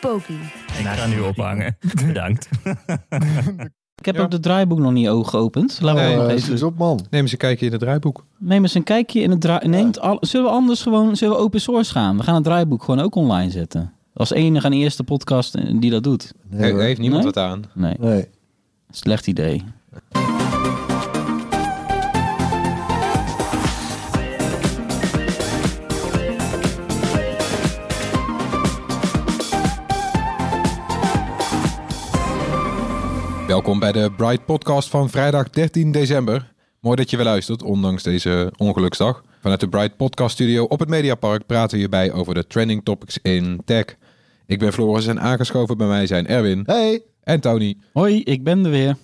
Poki. Ik ga nu ophangen. Bedankt. Ik heb ook het draaiboek nog niet oog geopend. Laten we Nee, nog eh, even... op, man. Neem eens een kijkje in het draaiboek. Neem eens een kijkje in het draai... Neemt al... Zullen we anders gewoon... Zullen we open source gaan? We gaan het draaiboek gewoon ook online zetten. Als enige en eerste podcast eh, die dat doet. Nee, heeft niemand Nee? wat aan. Nee, nee. slecht idee. Welkom bij de Bright Podcast van vrijdag 13 december. Mooi dat je weer luistert, ondanks deze ongeluksdag. Vanuit de Bright Podcast Studio op het Mediapark praten we hierbij over de trending topics in tech. Ik ben Floris en aangeschoven bij mij zijn Erwin Hey. en Tony. Hoi, ik ben er weer.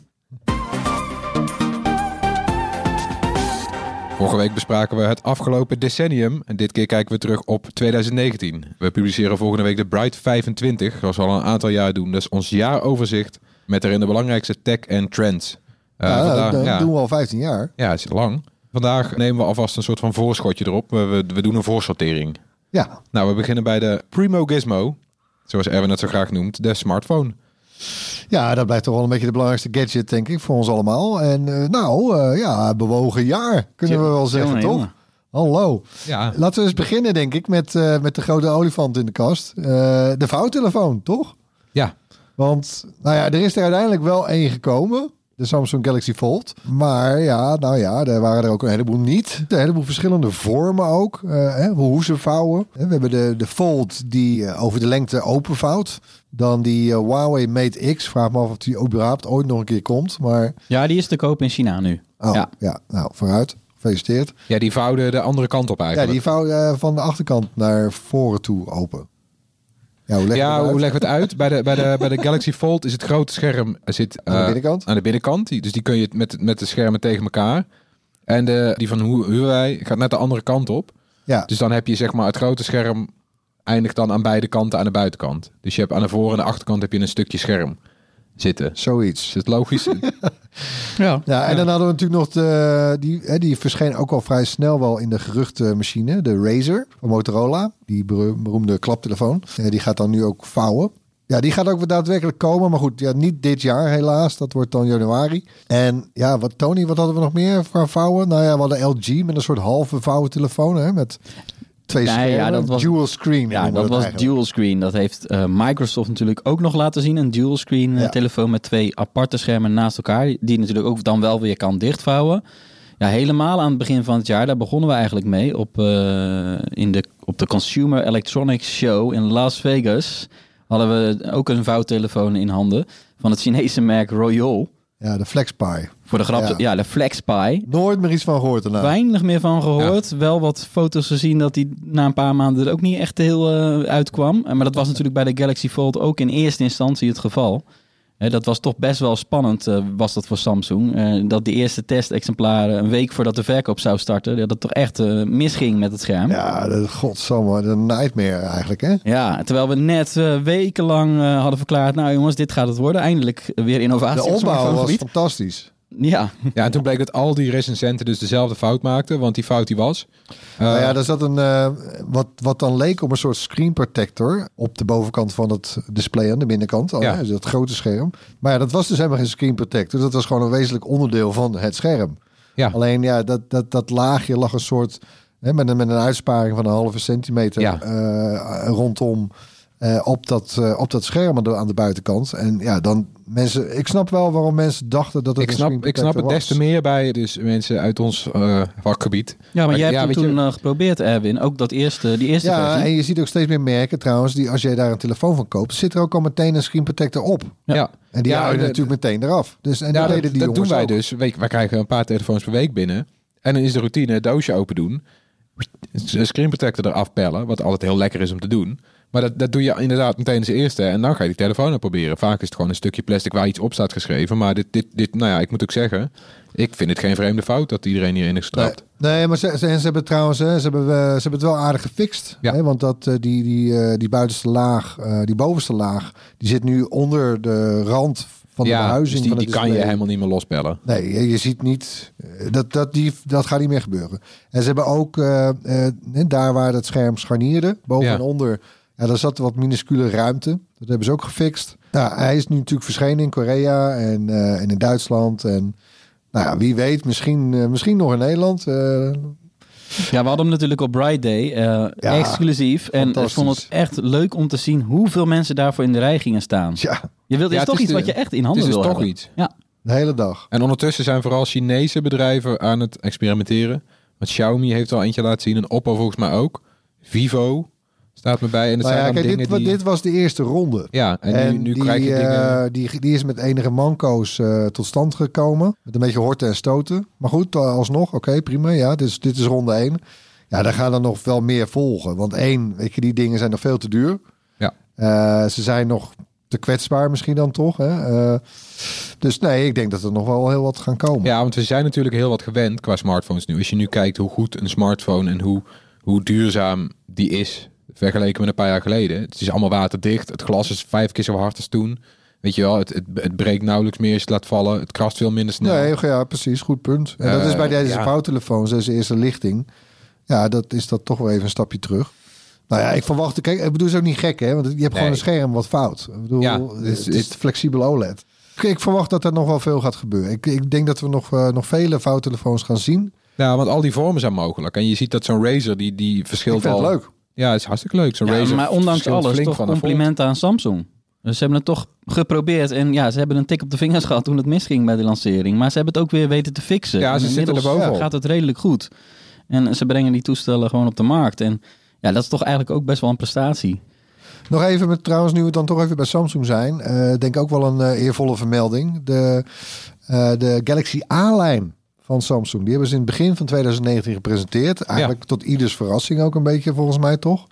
Vorige week bespraken we het afgelopen decennium en dit keer kijken we terug op 2019. We publiceren volgende week de Bright 25, zoals we al een aantal jaar doen. Dat is ons jaaroverzicht met daarin de belangrijkste tech en trends. Eh, Ja, vandaag- dat ja. doen we al 15 jaar. Ja, het is lang. Vandaag nemen we alvast een soort van voorschotje erop. We, we, we doen een voorsortering. Ja. Nou, we beginnen bij de Primo Gizmo. Zoals Erwin het zo graag noemt, de smartphone. ja, dat blijft toch wel een beetje de belangrijkste gadget, denk ik, voor ons allemaal. En eh, nou, eh, ja, bewogen jaar, kunnen we wel zeggen, Jongen, toch? jongen. Hallo. Ja, Laten we eens beginnen, denk ik, met, eh, met de grote olifant in de kast. Eh, de vouwtelefoon, toch? ja. Want, nou ja, er is er uiteindelijk wel één gekomen. De Samsung Galaxy Fold. Maar ja, nou ja, er waren er ook een heleboel niet. Een heleboel verschillende vormen ook. eh, hè, hoe ze vouwen. We hebben de, de Fold die eh, over de lengte openvouwt. Dan die eh, Huawei Mate X. Vraag me af of die überhaupt ooit nog een keer komt. Maar, Ja, die is te koop in China nu. oh, ja. Ja. nou, vooruit. Gefeliciteerd. ja, die vouwde de andere kant op Ja, eigenlijk. die vouw eh, van de achterkant naar voren toe open. Ja, hoe Ja, hoe leggen we het uit? Bij de, bij, de, bij de Galaxy Fold is het grote scherm zit, Aan de eh, binnenkant? aan de binnenkant. Die- Dus die kun je met, met de schermen tegen elkaar. En de, die van Hu- Huawei gaat net de andere kant op. Ja, Dus dan heb je zeg maar het grote scherm eindigt dan aan beide kanten aan de buitenkant. Dus je hebt aan de voor- en de achterkant heb je een stukje scherm zitten. zoiets. Is het logisch? Ja. Ja, en dan hadden we natuurlijk nog de, die, hè, die verscheen ook al vrij snel wel in de geruchtenmachine, de Razer van Motorola, die beroemde klaptelefoon. Eh, die gaat dan nu ook vouwen. Ja, die gaat ook weer daadwerkelijk komen, maar goed, ja, niet dit jaar helaas. Dat wordt dan januari. En ja, wat Tony, wat hadden we nog meer qua vouwen? Nou ja, we hadden LG met een soort halve vouwen telefoon, hè, met twee Ja, ja, schermen, dat was- dual screen. Ja, dat was eigenlijk. dual screen. Dat heeft eh, Microsoft natuurlijk ook nog laten zien. Een dual screen eh, Ja. telefoon met twee aparte schermen naast elkaar. Die natuurlijk ook dan wel weer kan dichtvouwen. Ja, helemaal aan het begin van het jaar, daar begonnen we eigenlijk mee. Op, eh, in de, op de Consumer Electronics Show in Las Vegas hadden we ook een vouwtelefoon in handen van het Chinese merk Royol. Ja, de FlexPi. Voor de grap, Ja. ja, de FlexPi. Nooit meer iets van gehoord daarna. Weinig meer van gehoord. Wel wat foto's gezien dat die na een paar maanden er ook niet echt heel eh, uitkwam. Eh, Maar dat was natuurlijk bij de Galaxy Fold ook in eerste instantie het geval. Dat was toch best wel spannend, eh, was dat voor Samsung. Eh, dat de eerste testexemplaren een week voordat de verkoop zou starten, dat het toch echt eh, misging met het scherm. Ja, dat, godsamme, de nightmare eigenlijk, hè? Ja, terwijl we net wekenlang hadden verklaard, nou jongens, dit gaat het worden. Eindelijk weer innovatie De op opbouw was fantastisch. Ja, ja, en toen bleek dat al die recensenten dus dezelfde fout maakten. Want die fout die was... eh, nou ja, er zat een, eh, wat, wat dan leek op een soort screen protector op de bovenkant van het display aan de binnenkant. Oh, Ja. dat grote scherm. Maar ja, dat was dus helemaal geen screen protector. Dat was gewoon een wezenlijk onderdeel van het scherm. Ja. Alleen ja, dat, dat, dat laagje lag een soort, hè, met, een, met een uitsparing van een halve centimeter Ja. eh, rondom eh, op, dat, eh, op dat scherm aan de, aan de buitenkant. En ja, dan mensen, ik snap wel waarom mensen dachten dat het ik, snap, ik snap het des te meer bij dus mensen uit ons eh, vakgebied. ja maar Maar jij ja, hebt je- toen eh, geprobeerd, Erwin. Ook dat eerste, die eerste Ja, versie. en je ziet ook steeds meer merken trouwens, die als jij daar een telefoon van koopt, zit er ook al meteen een screen protector op. Ja, En die de- natuurlijk meteen eraf. Dus en Ja, dat die dat doen wij ook. dus. Je, wij krijgen een paar telefoons per week binnen. En dan is de routine het doosje open doen. Een screen protector eraf pellen. Wat altijd heel lekker is om te doen. Maar dat, dat doe je inderdaad meteen als eerste. En dan ga je die telefoon uitproberen. Vaak is het gewoon een stukje plastic waar iets op staat geschreven. Maar dit, dit, dit nou ja, ik moet ook zeggen... Ik vind het geen vreemde fout dat iedereen hierin is Nee, getrapt. nee, maar ze, ze, en ze hebben trouwens, hè, ze hebben, eh, ze hebben het wel aardig gefixt. Ja. Hè, want dat, eh, die, die, eh, die buitenste laag, die bovenste laag, die zit nu onder de rand van de behuizing. dus die, die kan je helemaal niet meer losbellen. Nee, je, je ziet niet. Dat, dat, die, dat gaat niet meer gebeuren. En ze hebben ook daar waar het scherm scharnierde, boven Ja. en onder. Ja, daar zat wat minuscule ruimte. Dat hebben ze ook gefixt. Nou, hij is nu natuurlijk verschenen in Korea en, eh, en in Duitsland. En nou ja, wie weet, misschien, eh, misschien nog in Nederland. Eh, Ja, we hadden hem natuurlijk op Bright Day, eh, exclusief. En ik vond het echt leuk om te zien hoeveel mensen daarvoor in de rij gingen staan. ja, Je wilt, Ja, is het toch is iets de- wat je echt in Het handen is dus wil toch hebben. iets. Ja, de hele dag. En ondertussen zijn vooral Chinese bedrijven aan het experimenteren. Want Xiaomi heeft al eentje laten zien. En Oppo volgens mij ook. Vivo staat me bij. En het Nou zijn ja, kijk, dingen dit, die... dit was de eerste ronde. Ja, en, En, nu, nu die, krijg je dingen... eh, die, die is met enige manco's eh, tot stand gekomen. Met een beetje horten en stoten. Maar goed, eh, alsnog, oké, prima. Ja, dit is, dit is ronde 1. Ja, daar gaan er nog wel meer volgen. Want één, weet je, die dingen zijn nog veel te duur. Ja. Ze zijn nog te kwetsbaar misschien dan toch. Hè? Dus nee, ik denk dat er nog wel heel wat gaan komen. Ja, want we zijn natuurlijk heel wat gewend qua smartphones nu. Als je nu kijkt hoe goed een smartphone en hoe, hoe duurzaam die is... vergeleken met een paar jaar geleden. Het is allemaal waterdicht. Het glas is vijf keer zo hard als toen. Weet je wel, het, het, het breekt nauwelijks meer als je het laat vallen. Het krast veel minder snel. Nee, ja, precies. Goed punt. En dat Eh, is bij deze ja. vouwtelefoons, deze eerste lichting. Ja, dat is dat toch wel even een stapje terug. Nou ja, ik verwacht... Kijk, ik bedoel, het is ook niet gek, hè? Want je hebt gewoon een scherm wat fout. Ik bedoel, Ja, het dus is, het is flexibel OLED. Ik, ik verwacht dat er nog wel veel gaat gebeuren. Ik, ik denk dat we nog, eh, nog vele vouwtelefoons gaan zien. Ja, want al die vormen zijn mogelijk. En je ziet dat zo'n Razer, die, die Ik verschilt vind al... het leuk. Ja, het is hartstikke leuk. Zo'n Ja, Razer maar ondanks alles toch complimenten aan Samsung. Dus ze hebben het toch geprobeerd. En ja, ze hebben een tik op de vingers gehad toen het misging bij de lancering. Maar ze hebben het ook weer weten te fixen. Ja, ze En zitten er inmiddels bovenop. gaat het redelijk goed. En ze brengen die toestellen gewoon op de markt. En ja, dat is toch eigenlijk ook best wel een prestatie. Nog even met trouwens, nu we dan toch even bij Samsung zijn. eh, denk ook wel een eh, eervolle vermelding. De, eh, de Galaxy A-lijn van Samsung. Die hebben ze in het begin van 2019 gepresenteerd. Eigenlijk tot ieders verrassing ook een beetje volgens mij toch?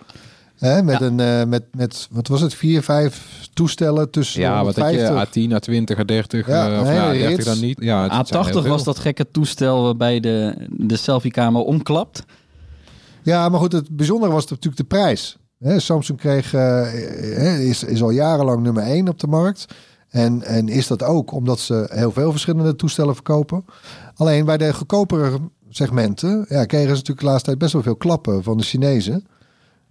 Hè, met, Ja. een, eh, met, met, wat was het, vier, vijf toestellen tussen Ja, wat had je? 150. A10, A20, A30. Ja, eh, of nou, hele 30 rits. dan niet. Ja, het zijn heel A80 was dat gekke toestel waarbij de, de selfiekamer omklapt. Ja, maar goed, het bijzondere was natuurlijk de prijs. Hè, Samsung kreeg, eh, eh, is, is al jarenlang nummer 1 op de markt. En, en is dat ook omdat ze heel veel verschillende toestellen verkopen. Alleen bij de goedkopere segmenten ja, kregen ze natuurlijk de laatste tijd best wel veel klappen van de Chinezen.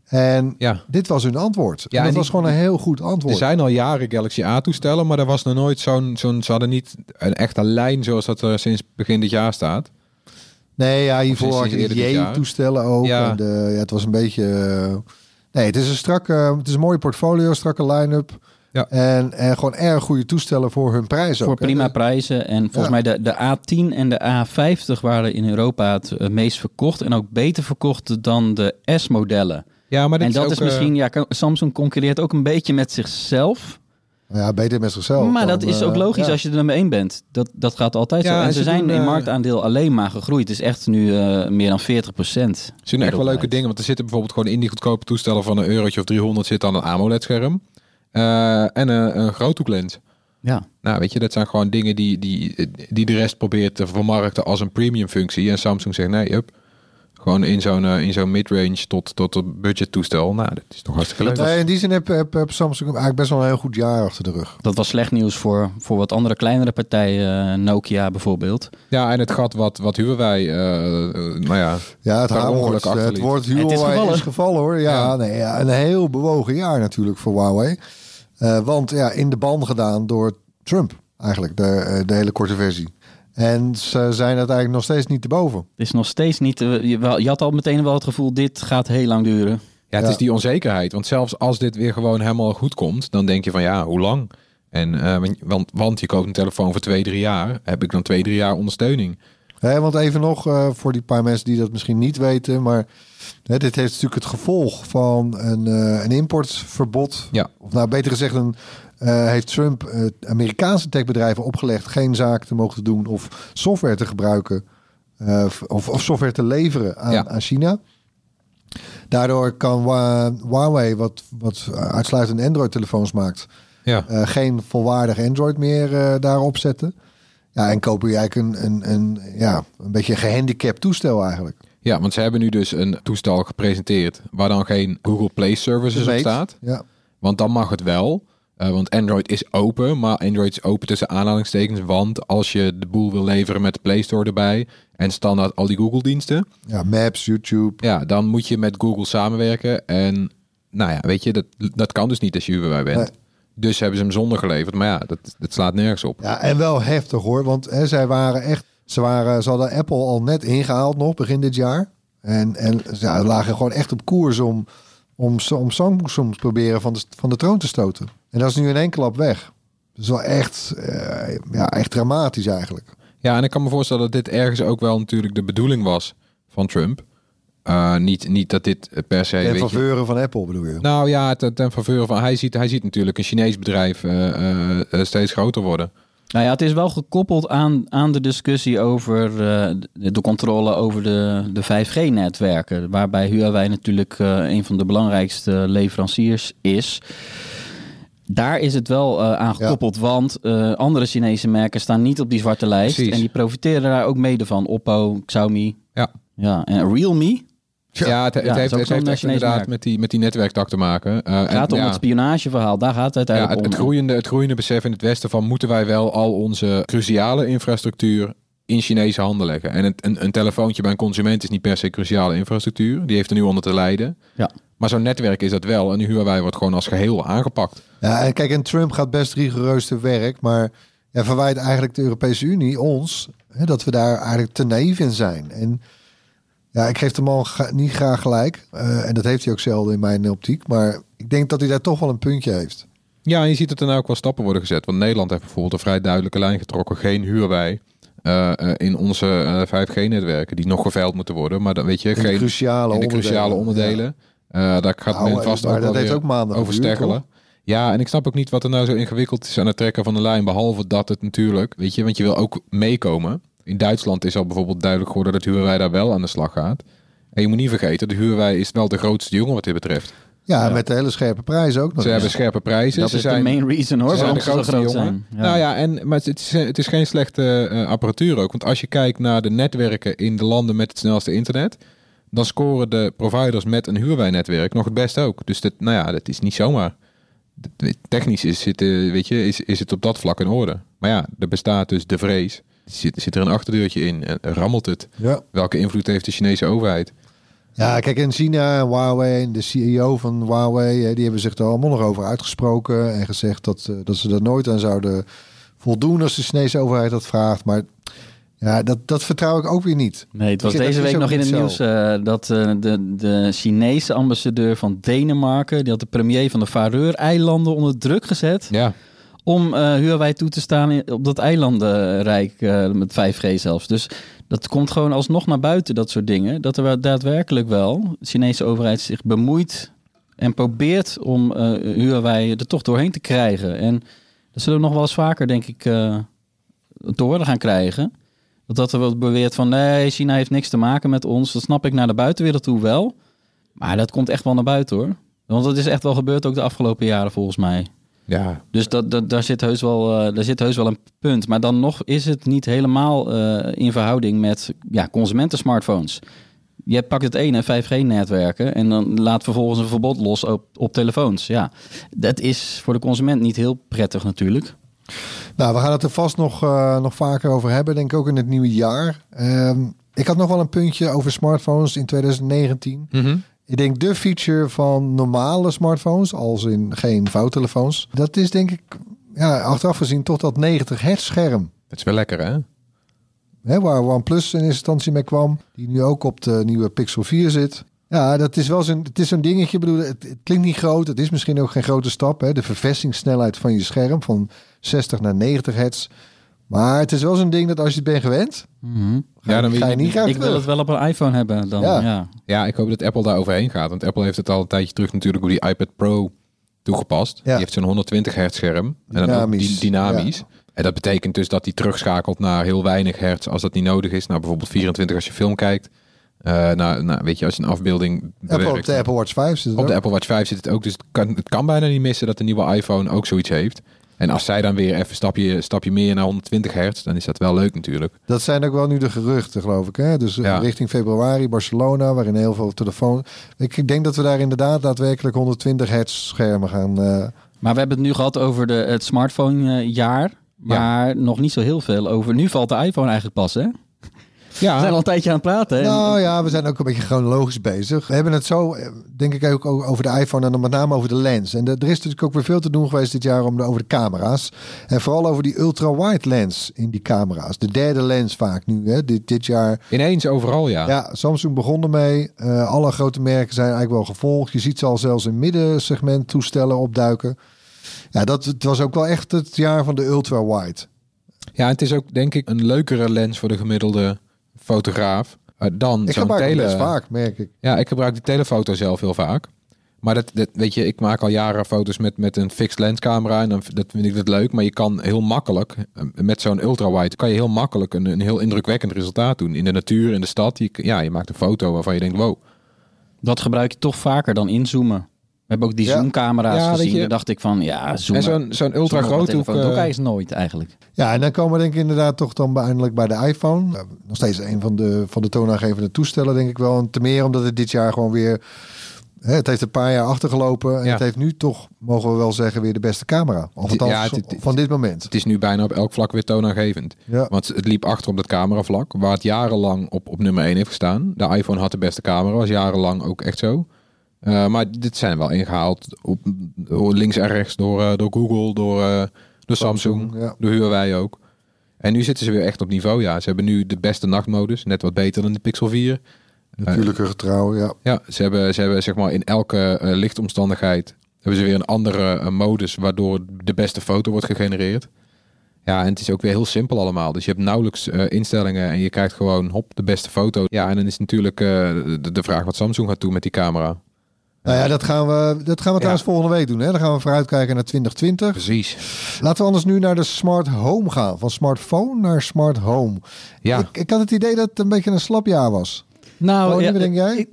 En Ja. dit was hun antwoord. Ja, en dat en was gewoon een heel goed Er antwoord. zijn al jaren Galaxy A-toestellen, maar er was nog nooit zo'n... zo'n ze hadden niet een echte lijn zoals dat er sinds begin dit jaar staat. Nee, ja, hiervoor had je de. J-toestellen ook. Ja. En de, ja, het was een beetje... eh, nee, het is een strakke... Het is een mooie portfolio, strakke line-up. Ja. En, en gewoon erg goede toestellen voor hun prijs Voor ook. hè. prima prijzen. En volgens Ja. mij de, de A10 en de A50 waren in Europa het eh, meest verkocht. En ook beter verkocht dan de S-modellen. Ja, maar dit En dat ook, is eh, misschien, ja, Samsung concurreert ook een beetje met zichzelf. Ja, beter met zichzelf. maar dan, dat is ook eh, logisch ja. als je er nummer één bent. Dat, dat gaat altijd Ja, zo. En en ze, ze zijn doen, in marktaandeel alleen maar gegroeid. Het is echt nu eh, meer dan 40 procent. Ze doen echt wel leuke dingen, want er zitten bijvoorbeeld gewoon in die goedkope toestellen van een eurotje of 300 zit dan een AMOLED-scherm. Eh, en een, een groothoeklens. Ja. Nou, weet je, dat zijn gewoon dingen die, die, die de rest probeert te vermarkten als een premium functie. En Samsung zegt nee, up. Gewoon in zo'n eh, in zo'n midrange tot, tot een budget toestel. Nou, dat is toch hartstikke leuk. Nee, in die zin heb, heb, heb Samsung eigenlijk best wel een heel goed jaar achter de rug. Dat was slecht nieuws voor, voor wat andere kleinere partijen. eh, Nokia bijvoorbeeld. Ja, en het gat wat, wat huwen wij, eh, eh, nou ja, Ja, het wordt, het woord Het is Huawei gevallen. is gevallen hoor. Ja, Ja. Nee, ja, een heel bewogen jaar natuurlijk voor Huawei. Eh, want ja, in de ban gedaan door Trump eigenlijk, de, eh, de hele korte versie. En ze zijn uiteindelijk nog steeds niet te boven. Het is nog steeds niet... eh, je, je had al meteen wel het gevoel, dit gaat heel lang duren. Ja, het Ja. is die onzekerheid. Want zelfs als dit weer gewoon helemaal goed komt, dan denk je van ja, hoe lang? En, eh, want- want, want je koopt een telefoon voor twee, drie jaar. Heb ik dan twee, drie jaar ondersteuning? Want even nog eh, voor die paar mensen die dat misschien niet weten. Maar dit heeft natuurlijk het gevolg van een, eh, een importverbod. Ja. Of nou beter gezegd, een, eh, heeft Trump Amerikaanse techbedrijven opgelegd geen zaken te mogen doen of software te gebruiken. of, of software te leveren aan, Ja. aan China. Daardoor kan Huawei, wat, wat uitsluitend Android-telefoons maakt, Ja. geen volwaardig Android meer daarop zetten. Ja, en kopen je eigenlijk een, een, een, ja, een beetje een gehandicapt toestel eigenlijk. ja, want ze hebben nu dus een toestel gepresenteerd waar dan geen Google Play Services op staat. Ja. Want dan mag het wel. Eh, want Android is open, maar Android is open tussen aanhalingstekens. Want als je de boel wil leveren met de Play Store erbij en standaard al die Google-diensten, ja, Maps, YouTube. ja, dan moet je met Google samenwerken. En nou ja, weet je, dat, dat kan dus niet als je Huawei bent. Nee. Dus hebben ze hem zonder geleverd. Maar ja, dat, dat slaat nergens op. Ja, en wel heftig hoor, want hè, zij waren echt, ze, waren, ze hadden Apple al net ingehaald nog begin dit jaar. En, en ja, ze lagen gewoon echt op koers om, om, om Samsung proberen van de, van de troon te stoten. En dat is nu in één klap weg. Dat is wel echt, eh, ja, echt dramatisch eigenlijk. Ja, en ik kan me voorstellen dat dit ergens ook wel natuurlijk de bedoeling was van Trump. Eh, niet, niet dat dit per se. En weet je- faveuren van Apple bedoel je? Nou ja, ten, ten faveur van. Hij ziet, hij ziet natuurlijk een Chinees bedrijf eh, eh, steeds groter worden. Nou ja, het is wel gekoppeld aan, aan de discussie over eh, de, controle over de, de 5G-netwerken. Waarbij Huawei natuurlijk eh, een van de belangrijkste leveranciers is. Daar is het wel eh, aan gekoppeld, want eh, andere Chinese merken staan niet op die zwarte lijst. Precies. En die profiteren daar ook mede van. Oppo, Xiaomi. Ja. Ja, en Realme Ja, het, het Ja, heeft, het echt inderdaad merk. met die, met die netwerktak te maken. Eh, en gaat om ja, het spionageverhaal. Daar gaat het ja, uiteindelijk het, het, om. groeiende, het groeiende besef in het Westen van moeten wij wel al onze cruciale infrastructuur in Chinese handen leggen. En een, een, een telefoontje bij een consument is niet per se cruciale infrastructuur. Die heeft er nu onder te lijden. Ja. Maar zo'n netwerk is dat wel. En nu Huawei wordt gewoon als geheel aangepakt. Ja, en kijk, en Trump gaat best rigoureus te werk, maar ja, verwijt eigenlijk de Europese Unie ons hè, dat we daar eigenlijk te naïef in zijn. En ja, ik geef de man niet graag gelijk. eh, en dat heeft hij ook zelden in mijn optiek. Maar ik denk dat hij daar toch wel een puntje heeft. Ja, en je ziet dat er nou ook wel stappen worden gezet. Want Nederland heeft bijvoorbeeld een vrij duidelijke lijn getrokken. Geen eh, eh, in onze eh, 5G-netwerken die nog geveild moeten worden. Maar dan weet je, In de geen cruciale in de onderdelen. cruciale onderdelen. Daar gaat Nou, men vast ook dat heeft ook maanden over steggelen. Ja, en ik snap ook niet wat er nou zo ingewikkeld is aan het trekken van de lijn. Behalve dat het natuurlijk, weet je, want je wil ook meekomen. In Duitsland is al bijvoorbeeld duidelijk geworden dat Huawei daar wel aan de slag gaat. En je moet niet vergeten, de Huawei is wel de grootste jongen wat dit betreft. Ja, Ja. met de hele scherpe prijzen ook nog Ze eens. hebben scherpe prijzen. Dat ze is zijn, de main reason hoor, ze zijn waarom de ze zo grootste groot jongen. zijn. Nou ja, en, maar het is, het is geen slechte eh, apparatuur ook. Want als je kijkt naar de netwerken in de landen met het snelste internet, dan scoren de providers met een Huawei-netwerk nog het best ook. Dus dat, nou ja, dat is niet zomaar. Technisch is het, eh, weet je, is, is het op dat vlak in orde. Maar ja, er bestaat dus de vrees. Zit, zit er een achterdeurtje in? En rammelt het? Ja. Welke invloed heeft de Chinese overheid? Ja, kijk, in China en Huawei en de CEO van Huawei, die hebben zich er allemaal nog over uitgesproken en gezegd dat, eh, dat ze er nooit aan zouden voldoen als de Chinese overheid dat vraagt. Maar ja, dat, dat vertrouw ik ook weer niet. Nee, het was deze week nog in het zo. nieuws eh, dat eh, de, de Chinese ambassadeur van Denemarken, die had de premier van de Faroe-eilanden onder druk gezet Ja, om eh Huawei toe te staan op dat eilandenrijk eh, met 5G zelfs. Dus dat komt gewoon alsnog naar buiten, dat soort dingen. Dat er daadwerkelijk wel de Chinese overheid zich bemoeit en probeert om eh Huawei er toch doorheen te krijgen. En dat zullen we nog wel eens vaker, denk ik, te gaan krijgen. Dat dat er wordt beweerd van nee, China heeft niks te maken met ons. Dat snap ik naar de buitenwereld toe wel. Maar dat komt echt wel naar buiten hoor. Want dat is echt wel gebeurd ook de afgelopen jaren volgens mij. Ja. Dus dat, dat, daar, zit heus wel, eh, daar zit heus wel een punt. Maar dan nog is het niet helemaal eh, in verhouding met ja, consumentensmartphones. Je pakt het ene 5G-netwerken en dan laat vervolgens een verbod los op, op telefoons. Ja, dat is voor de consument niet heel prettig natuurlijk. Nou, we gaan het er vast nog, eh, nog vaker over hebben, denk ik ook in het nieuwe jaar. Ehm, ik had nog wel een puntje over smartphones in 2019. Mhm. Ik denk de feature van normale smartphones, als in geen vouwtelefoons, dat is denk ik, ja, achteraf gezien toch dat 90 hertz scherm. Dat is wel lekker hè? Hè, waar OnePlus in eerste instantie mee kwam, die nu ook op de nieuwe Pixel 4 zit. Ja, dat is wel zo'n, het is zo'n dingetje. Bedoel, het, het klinkt niet groot. Het is misschien ook geen grote stap. Hè? De verversingssnelheid van je scherm van 60 naar 90 hertz. Maar het is wel zo'n ding dat als je het bent gewend, Ja, dan wil ga je je niet graag Ik wil het wel op een iPhone hebben dan. Ja. Ja. Ja, ik hoop dat Apple daar overheen gaat. Want Apple heeft het al een tijdje terug natuurlijk op die iPad Pro toegepast. Ja. Die heeft zo'n 120 hertz scherm. En dan ook Dynamisch. dy- dynamisch. En dat betekent dus dat die terugschakelt naar heel weinig hertz als dat niet nodig is. Nou, bijvoorbeeld 24 als je film kijkt. Eh, nou, nou, weet je, als je een afbeelding Apple, bewerkt, op de Apple Watch 5 zit het op de ook. Apple Watch 5 zit het ook. Dus het kan, het kan bijna niet missen dat de nieuwe iPhone ook zoiets heeft. En als zij dan weer even een stapje, stapje meer naar 120 hertz, dan is dat wel leuk natuurlijk. Dat zijn ook wel nu de geruchten, geloof ik. Hè? Dus eh, Ja. richting februari, Barcelona, waarin heel veel telefoon. Ik denk dat we daar inderdaad daadwerkelijk 120 hertz schermen gaan. eh, Maar we hebben het nu gehad over de, het smartphone-jaar. Maar nog niet zo heel veel over. Nu valt de iPhone eigenlijk pas, hè? We zijn al een tijdje aan het praten. hè? Nou ja, we zijn ook een beetje chronologisch bezig. We hebben het zo, eh, denk ik, ook over de iPhone en dan met name over de lens. En de- er is natuurlijk ook weer veel te doen geweest dit jaar om de, over de camera's. En vooral over die ultra-wide lens in die camera's. De derde lens vaak nu, hè, dit, dit jaar. Ineens overal, ja. Ja, Samsung begon ermee. Eh, alle grote merken zijn eigenlijk wel gevolgd. Je ziet ze al zelfs in middensegment toestellen opduiken. Ja, dat het was ook wel echt het jaar van de ultra-wide. Ja, het is ook denk ik een leukere lens voor de gemiddelde fotograaf eh, dan Ik zo'n gebruik tele. best vaak, merk ik. Ja, ik gebruik de telefoto zelf heel vaak. Maar dat, dat, weet je, ik maak al jaren foto's met, met een fixed lens camera en dan dat vind ik dat leuk. Maar je kan heel makkelijk, eh, met zo'n ultrawide, kan je heel makkelijk een, een heel indrukwekkend resultaat doen. In de natuur, in de stad. Je, ja, je maakt een foto waarvan je denkt, wow. Dat gebruik je toch vaker dan inzoomen. We hebben ook die Ja. zoomcamera's Ja, gezien. je- Daar dacht ik van, ja, zoom. En zo'n zo'n ultra groot hoek. Ik eh, eigenlijk nooit eigenlijk. Ja, en dan komen we denk ik inderdaad toch dan eindelijk bij de iPhone. Nog steeds een van de, van de toonaangevende toestellen, denk ik wel. En te meer omdat het dit jaar gewoon weer... Hè, het heeft een paar jaar achtergelopen. En Ja. het heeft nu toch, mogen we wel zeggen, weer de beste camera. Of althans, Ja, het- het- van dit moment. Het is nu bijna op elk vlak weer toonaangevend. Ja. Want het liep achter op dat cameravlak, waar het jarenlang op, op nummer 1 heeft gestaan. De iPhone had de beste camera, was jarenlang ook echt zo. Eh, maar dit zijn wel ingehaald op, links en rechts door, eh, door Google, door, eh, door Samsung, Samsung, ja. door Huawei ook. En nu zitten ze weer echt op niveau, ja. Ze hebben nu de beste nachtmodus, net wat beter dan de Pixel 4. Natuurlijke getrouw, ja. Ja, ze hebben, ze hebben zeg maar in elke lichtomstandigheid hebben ze weer een andere modus waardoor de beste foto wordt gegenereerd. Ja, en het is ook weer heel simpel allemaal. Dus je hebt nauwelijks instellingen en je krijgt gewoon hop de beste foto. Ja, en dan is natuurlijk de, de vraag wat Samsung gaat doen met die camera. Nou ja, dat gaan we, dat gaan we trouwens volgende week doen. Hè? Dan gaan we vooruitkijken naar 2020. Precies. Laten we anders nu naar de smart home gaan. Van smartphone naar smart home. Ja, Ik, ik had het idee dat het een beetje een slap jaar was. Nou, Tony, ja, wat denk jij? ik-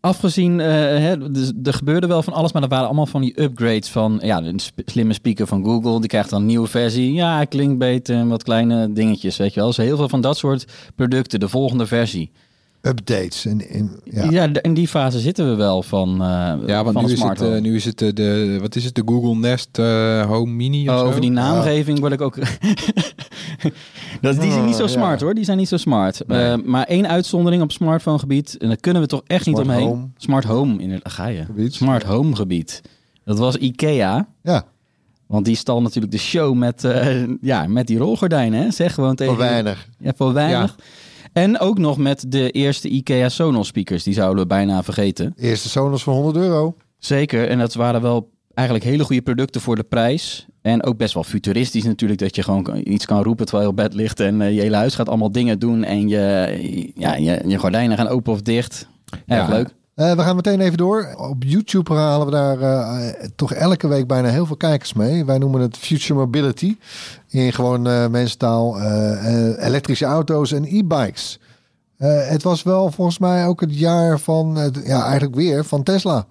afgezien, eh, hè, dus er gebeurde wel van alles, maar dat waren allemaal van die upgrades van ja, de sp- slimme speaker van Google. Die krijgt dan een nieuwe versie. Ja, klinkt beter en wat kleine dingetjes, weet je wel. Dus heel veel van dat soort producten, de volgende versie. Updates. En, en, ja. Ja, in die fase zitten we wel van, eh ja want van nu is, het, eh, nu is het eh, de, wat is het, de Google Nest eh, Home Mini of Oh, zo? over die naamgeving word ik ook. dat, die zijn niet zo Oh, smart ja. hoor, die zijn niet zo smart. Nee. Eh, maar één uitzondering op smartphone gebied, en daar kunnen we toch echt niet omheen. home. Smart home, inderdaad, ga je. Gebied. Smart home gebied. Dat was IKEA. ja, Want die stal natuurlijk de show met, eh, ja, met die rolgordijnen. Hè? Zeg gewoon tegen. voor weinig. Ja, voor weinig. En ook nog met de eerste IKEA Sonos speakers. Die zouden we bijna vergeten. Eerste Sonos voor 100 euro. Zeker. En dat waren wel eigenlijk hele goede producten voor de prijs. En ook best wel futuristisch natuurlijk. Dat je gewoon iets kan roepen terwijl je op bed ligt. En eh, je hele huis gaat allemaal dingen doen. En je, ja, je, je gordijnen gaan open of dicht. Erg Ja. leuk. Eh, we gaan meteen even door. Op YouTube halen we daar eh, toch elke week bijna heel veel kijkers mee. Wij noemen het Future Mobility. In gewoon eh mensentaal. elektrische auto's en e-bikes. Eh, het was wel volgens mij ook het jaar van, het- ja eigenlijk weer, van Tesla.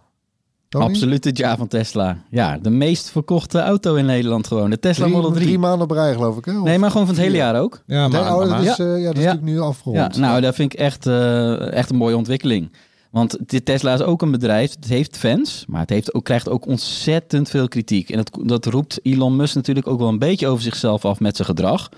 Tony? Absoluut het jaar van Tesla. Ja, de meest verkochte auto in Nederland gewoon. De Tesla Drie, Model 3. drie maanden op rij geloof ik. Hè? Of- Nee, maar gewoon van het hele jaar ook. Ja, maar, oh, dat is, eh, ja, dat is Ja. natuurlijk nu afgerond. Ja, nou, dat vind ik echt, eh, echt een mooie ontwikkeling. Want Tesla is ook een bedrijf, het heeft fans, maar het heeft ook, krijgt ook ontzettend veel kritiek. En dat, dat roept Elon Musk natuurlijk ook wel een beetje over zichzelf af met zijn gedrag.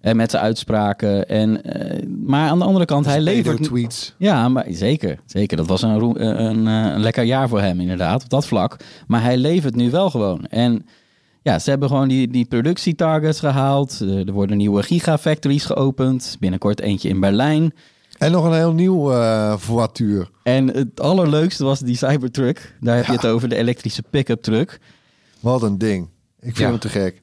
En met zijn uitspraken. En, eh, maar aan de andere kant, hij levert... tweets. Ja, maar zeker. Zeker. Dat was een, roe- een, eh, een lekker jaar voor hem inderdaad, op dat vlak. Maar hij levert nu wel gewoon. En ja, ze hebben gewoon die, die productietargets gehaald. Eh, Er worden nieuwe gigafactories geopend. Binnenkort eentje in Berlijn. En nog een heel nieuw eh voituur. En het allerleukste was die Cybertruck. Daar heb je het over, de elektrische pick-up truck. Wat een ding. Ik vind Ja. hem te gek.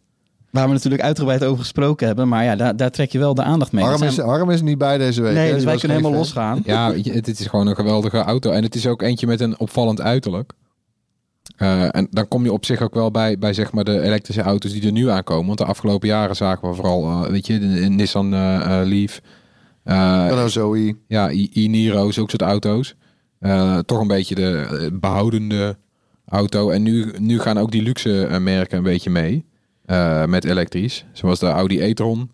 Waar we natuurlijk uitgebreid over gesproken hebben. Maar ja, daar, daar trek je wel de aandacht mee. Harm Dat is, zijn- Harm is niet bij deze week. nee, hè? dus wij kunnen helemaal losgaan. Ja, weet je, het, het is gewoon een geweldige auto. En het is ook eentje met een opvallend uiterlijk. Eh, en dan kom je op zich ook wel bij, bij zeg maar de elektrische auto's die er nu aankomen. Want de afgelopen jaren zagen we vooral, eh, weet je, de, de Nissan eh, Leaf. Eh, Renault oh, Zoe. ja, I- i-Niro, zulke soort auto's. Eh, toch een beetje de eh, behoudende auto. En nu, nu gaan ook die luxe eh, merken een beetje mee. eh, met elektrisch. Zoals de Audi e-tron.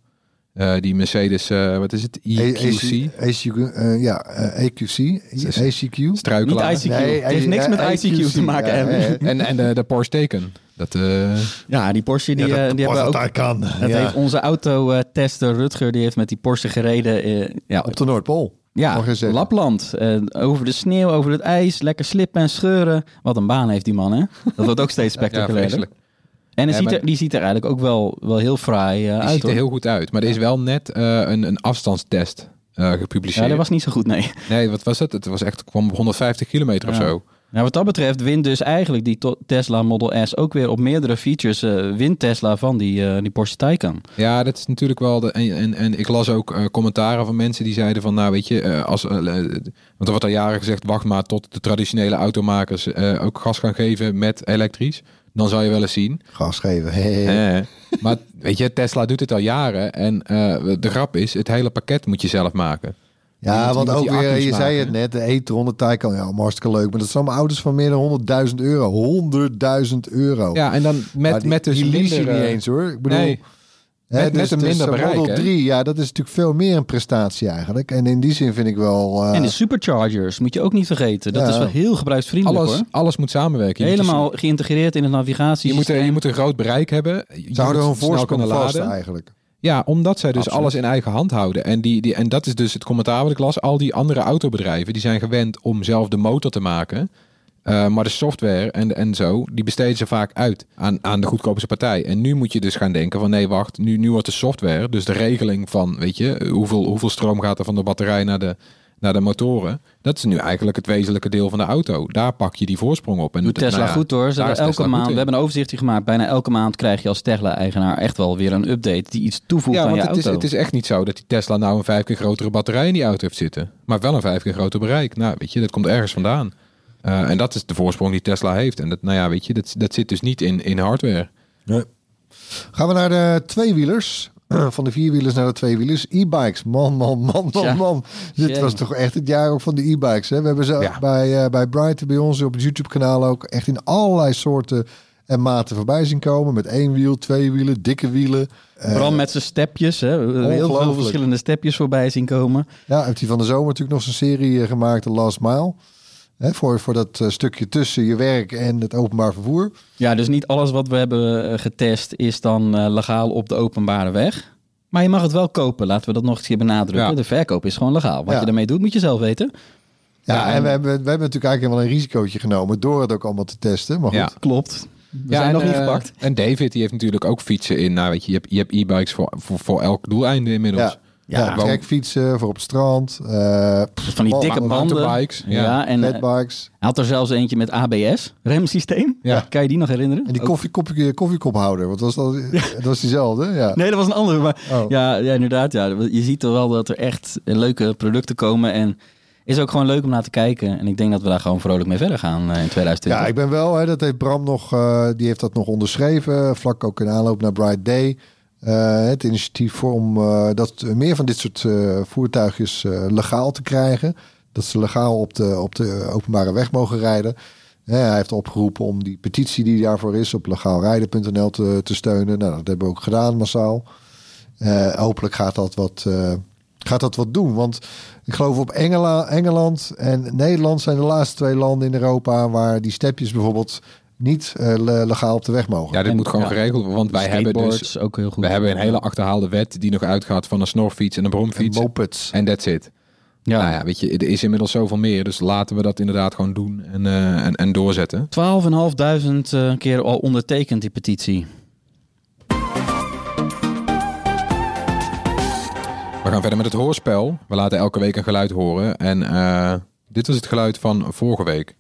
Eh, die Mercedes, eh, wat is het? EQC. Eh, ja, eh, EQC. ACQ. Struikelaar. Niet ICQ. Nee, het heeft niks met ICQ te maken ja, hebben. En, en de, de Porsche Taycan. Dat, eh, Ja, die Porsche die, eh, die hebben ook... kan. Dat heeft onze autotester Rutger, die heeft met die Porsche gereden. eh, ja, Op de Noordpool. ja. Lapland. Eh, over de sneeuw, over het ijs, lekker slippen en scheuren. Wat een baan heeft die man, hè? Dat wordt ook steeds spectaculairder. vreselijk. En ziet er, die ziet er eigenlijk ook wel, wel heel fraai eh, Die uit, ziet er hoor. heel goed uit. Maar er is wel net eh, een, een afstandstest eh, gepubliceerd. Ja, dat was niet zo goed, nee. Nee, wat was het? Het was echt, kwam op 150 kilometer of zo. Nou, wat dat betreft wint dus eigenlijk die Tesla Model S ook weer op meerdere features. wint Tesla van die, eh, die Porsche Taycan. Ja, dat is natuurlijk wel. De, en, en, en ik las ook commentaren van mensen die zeiden van, nou weet je, als, want er wordt al jaren gezegd, wacht maar tot de traditionele automakers ook gas gaan geven met elektrisch. Dan zal je wel eens zien. Gas geven. Hey. Eh, maar weet je, Tesla doet het al jaren. En eh, de grap is, het hele pakket moet je zelf maken. Ja, want ook weer, je zei het net, de e-tron, de Taycan, ja, hartstikke leuk. Maar dat zijn auto's van meer dan 100.000 euro. 100.000 euro. Ja, en dan met, die, met dus die minder, niet eens hoor. Ik bedoel, nee. Met- met een minder bereik, Model hè? 3, ja, dat is natuurlijk veel meer een prestatie eigenlijk. En in die zin vind ik wel... eh, en de superchargers moet je ook niet vergeten. Dat Ja. is wel heel gebruiksvriendelijk alles, hoor. alles moet samenwerken. Je moet Helemaal geïntegreerd in het navigatie. Je moet, er- je moet een groot bereik hebben. Je ze houden moet hun snel voorsprong kunnen vast laden. eigenlijk. Ja, omdat zij dus Absoluut. alles in eigen hand houden. En, die, die, en dat is dus het commentaar wat ik las. Al die andere autobedrijven die zijn gewend om zelf de motor te maken. Eh, maar de software en, en zo, die besteden ze vaak uit aan, aan de goedkoopste partij. En nu moet je dus gaan denken van nee, wacht, nu, nu wordt de software, dus de regeling van, weet je, hoeveel, hoeveel stroom gaat er van de batterij naar de, naar de motoren. Dat is nu eigenlijk het wezenlijke deel van de auto. Daar pak je die voorsprong op. En Doet Tesla nou ja, goed hoor. Ze elke maand, we hebben een overzichtje gemaakt. Bijna elke maand krijg je als Tesla-eigenaar echt wel weer een update die iets toevoegt Ja, aan want je het is, het is echt niet zo dat die Tesla nou een vijf keer grotere batterij in die auto heeft zitten. Maar wel een vijf keer groter bereik. Nou, weet je, dat komt ergens vandaan. Eh, en dat is de voorsprong die Tesla heeft. En dat, nou ja, weet je, dat, dat zit dus niet in, in hardware. Gaan we naar de tweewielers. Van de vierwielers naar de tweewielers. E-bikes. Man, man, man, man, Ja. man. Dit was toch echt het jaar ook van de e-bikes. Hè? We hebben ze Ja. bij, eh bij Brighton, bij ons op het YouTube-kanaal ook echt in allerlei soorten en maten voorbij zien komen. Met één wiel, twee wielen, dikke wielen. Eh, Vooral met zijn stepjes. Hè. We hebben Heel veel verschillende stepjes voorbij zien komen. Ja, heeft hij van de zomer natuurlijk nog zijn serie gemaakt, The Last Mile. Hè, voor, voor dat eh, stukje tussen je werk en het openbaar vervoer. Ja, dus niet alles wat we hebben eh, getest is dan eh, legaal op de openbare weg. Maar je mag het wel kopen. Laten we dat nog eens een keer benadrukken. Ja. De verkoop is gewoon legaal. Wat Ja. je daarmee doet, moet je zelf weten. Ja, Ja, en, en- we, hebben, we hebben natuurlijk eigenlijk wel een risicootje genomen door het ook allemaal te testen. Maar goed, Ja. Klopt. We ja, zijn en, nog niet gepakt. En David, die heeft natuurlijk ook fietsen in. Nou, weet je, je hebt, je hebt e-bikes voor, voor, voor elk doeleinde inmiddels. ja, ja, Ja, trekfietsen voor op het strand. eh Van die oh, dikke banden. mountainbikes, Ja, ja. en eh, hij had er zelfs eentje met ABS, remsysteem. Ja. Kan je die nog herinneren? En die koffiekop, koffiekophouder, wat was dat? Dat was diezelfde, ja. Nee, dat was een andere. Maar Oh. ja, ja, inderdaad. Ja. Je ziet er wel dat er echt leuke producten komen. En is ook gewoon leuk om naar te kijken. En ik denk dat we daar gewoon vrolijk mee verder gaan eh, in 2020. Ja, ik ben wel, hè, dat heeft Bram nog, eh, die heeft dat nog onderschreven, vlak ook in aanloop naar Bright Day. Eh, het initiatief om eh, dat meer van dit soort eh, voertuigjes legaal te krijgen. Dat ze legaal op de, op de openbare weg mogen rijden. Hij heeft opgeroepen om die petitie die daarvoor is op legaalrijden.nl te, te steunen. Nou, dat hebben we ook gedaan massaal. Hopelijk gaat dat wat, gaat dat wat doen. Want ik geloof op Engela- Engeland en Nederland zijn de laatste twee landen in Europa waar die stepjes bijvoorbeeld niet eh, le- legaal op de weg mogen. Ja, dit En- moet gewoon ja. geregeld worden. Want wij hebben dus ook heel goed. we hebben een hele achterhaalde wet die nog uitgaat van een snorfiets en een en bromfiets. mopeds. En that's it. Ja. Nou ja, weet je, er is inmiddels zoveel meer. Dus laten we dat inderdaad gewoon doen en, eh, en, en doorzetten. 12.500 eh, keer al ondertekend, die petitie. We gaan verder met het hoorspel. We laten elke week een geluid horen. En eh, dit was het geluid van vorige week.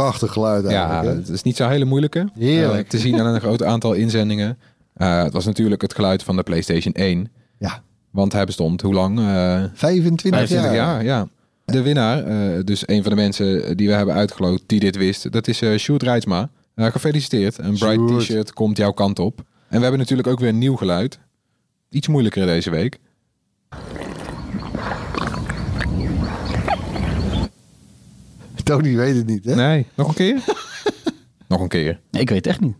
Prachtig geluid Ja, eigenlijk. hè? het is niet zo hele moeilijke. Heerlijk. eh, te zien aan een groot aantal inzendingen. Eh, het was natuurlijk het geluid van de PlayStation 1. Ja, Want hij bestond hoe lang? Eh 25, 25 jaar. jaar, ja. De winnaar, dus een van de mensen die we hebben uitgeloot die dit wist, dat is eh Sjoerd Rijtsma. Eh, gefeliciteerd. Een Bright t-shirt komt jouw kant op. En we hebben natuurlijk ook weer een nieuw geluid. Iets moeilijker deze week. Tony weet het niet, hè? Nee, nog een keer? nog een keer. Nee, ik weet het echt niet.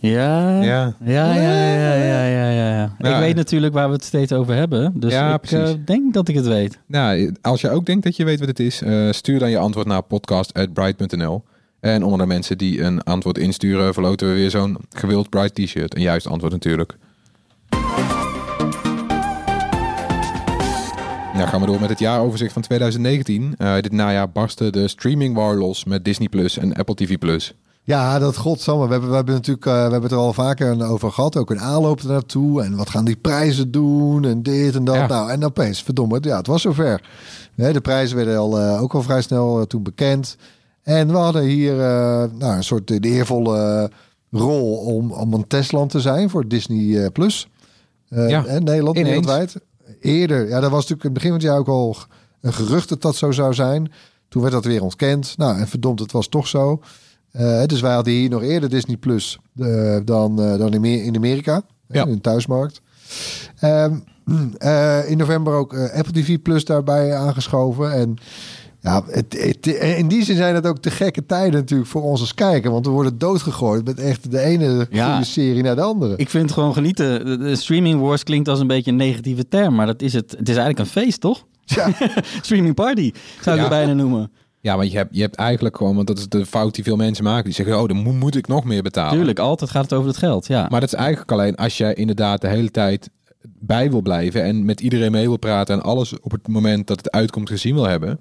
Ja, Ja. ja, ja, ja, ja, ja, ja, ja. Ja. Ik weet natuurlijk waar we het steeds over hebben. Dus Ja, ik precies. eh, denk dat ik het weet. Nou, als je ook denkt dat je weet wat het is, eh, stuur dan je antwoord naar podcast.bright.nl. En onder de mensen die een antwoord insturen, verloten we weer zo'n gewild Bright t-shirt. Een juist antwoord natuurlijk. Nou, gaan we door met het jaaroverzicht van 2019. Eh, dit najaar barstte de streaming war los met Disney Plus en Apple TV Plus. Ja, dat godsamme. We hebben, we hebben natuurlijk eh, we hebben het er al vaker over gehad. Ook een aanloop ernaartoe. En wat gaan die prijzen doen? En dit en dat. Ja. Nou, en opeens, verdomme, ja, het was zover. Hè, de prijzen werden al, eh, ook al vrij snel toen bekend. En we hadden hier nou, een soort de eervolle rol om, om een testland te zijn voor Disney Plus. Ja, hè, Nederland, ineens. wereldwijd. Eerder, ja, dat was natuurlijk in het begin van het jaar ook al een gerucht dat dat zo zou zijn. Toen werd dat weer ontkend. Nou, en verdomd, het was toch zo. Eh, dus wij hadden hier nog eerder Disney Plus eh, dan, eh, dan in, Amer- in Amerika, Ja. in de thuismarkt. Ehm, eh, in november ook Apple TV Plus daarbij aangeschoven. En ja, het, het, in die zin zijn het ook te gekke tijden natuurlijk voor ons als kijker. Want we worden doodgegooid met echt de ene Ja. goede serie naar de andere. Ik vind het gewoon genieten. De, de streaming wars klinkt als een beetje een negatieve term, maar dat is het. Het is eigenlijk een feest, toch? Ja. streaming party zou ik Ja. het bijna noemen. Ja, want je hebt, je hebt eigenlijk gewoon, want dat is de fout die veel mensen maken. Die zeggen, oh, dan moet, moet ik nog meer betalen. Tuurlijk, altijd gaat het over het geld. Ja. Maar dat is eigenlijk alleen als jij inderdaad de hele tijd bij wil blijven en met iedereen mee wil praten en alles op het moment dat het uitkomt gezien wil hebben.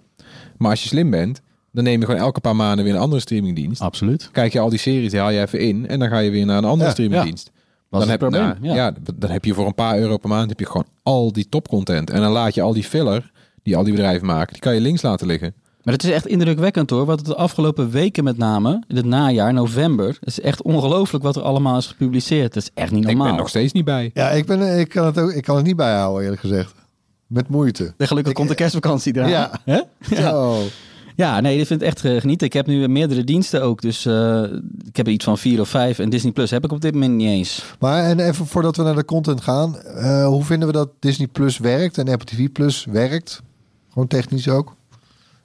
Maar als je slim bent, dan neem je gewoon elke paar maanden weer een andere streamingdienst. Absoluut. Kijk je al die series, die haal je even in en dan ga je weer naar een andere Ja, streamingdienst. Was dan, het heb, probleem, nou, ja. ja. dan heb je voor een paar euro per maand heb je gewoon al die topcontent. En dan laat je al die filler die al die bedrijven maken, die kan je links laten liggen. Maar het is echt indrukwekkend hoor. Wat het de afgelopen weken met name, in het najaar, november. Het is echt ongelooflijk wat er allemaal is gepubliceerd. Het is echt niet Ik normaal. ben nog steeds niet bij. Ja, ik, ben, ik, kan het ook, ik kan het niet bijhouden eerlijk gezegd. Met moeite. En gelukkig komt de kerstvakantie eraan. Ja. Hè? Ja. Zo. ja, nee, ik vind het echt eh, genieten. Ik heb nu meerdere diensten ook. Dus eh, ik heb er iets van vier of vijf. En Disney Plus heb ik op dit moment niet eens. Maar en even voordat we naar de content gaan. eh, hoe vinden we dat Disney Plus werkt en Apple TV Plus werkt? Gewoon technisch ook.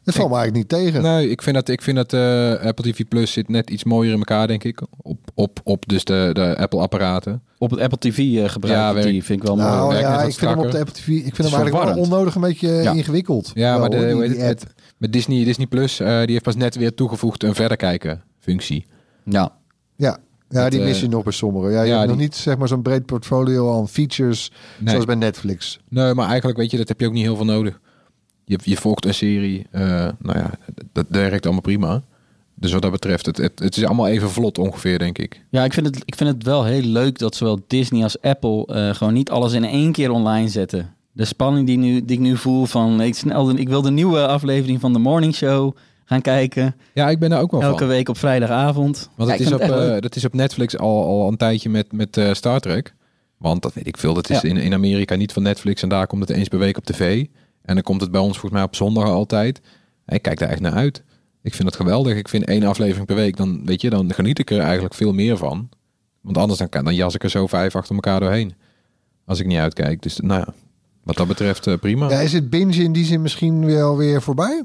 Het valt me eigenlijk niet tegen. Nee, ik vind dat, ik vind dat eh, Apple TV Plus zit net iets mooier in elkaar, denk ik. Op, op, op dus de, de Apple-apparaten. Op het Apple TV eh gebruik Ja, ik werk- die vind ik wel mooi. nou net ja, ik vind hem op de. Apple TV. Ik vind hem eigenlijk wel onnodig een beetje Ja. ingewikkeld. Ja, maar Wel, de, hoor, hoe die- heet die het, app. met, met Disney, Disney Plus, eh, die heeft pas net weer toegevoegd een verder kijken functie. Ja. Ja, ja Dat, die eh, mis je nog bij sommigen. Ja, je ja, hebt nog niet zeg maar zo'n breed portfolio aan features Nee. zoals bij Netflix. Nee, maar eigenlijk weet je, dat heb je ook niet heel veel nodig. Je, je volgt een serie, eh, nou ja, dat, dat werkt allemaal prima. Dus wat dat betreft, het, het, het is allemaal even vlot ongeveer, denk ik. Ja, ik vind, het, ik vind het wel heel leuk dat zowel Disney als Apple eh, gewoon niet alles in één keer online zetten. De spanning die, nu, die ik nu voel van ik, snel, de- ik wil de nieuwe aflevering van de Morning Show gaan kijken. Ja, ik ben daar ook wel Elke van. week op vrijdagavond. Want Ja, het is op, eh, dat is op Netflix al, al een tijdje met, met Star Trek. Want dat weet ik veel. Dat is Ja. in, in Amerika niet van Netflix. En daar komt het eens per week op tv. En dan komt het bij ons volgens mij op zondag altijd. Ik kijk daar echt naar uit. Ik vind het geweldig. Ik vind één aflevering per week. Dan, weet je, dan geniet ik er eigenlijk veel meer van. Want anders dan, kan- dan jas ik er zo vijf achter elkaar doorheen. Als ik niet uitkijk. Dus nou ja, wat dat betreft eh, prima. Ja, is het binge in die zin misschien wel weer voorbij?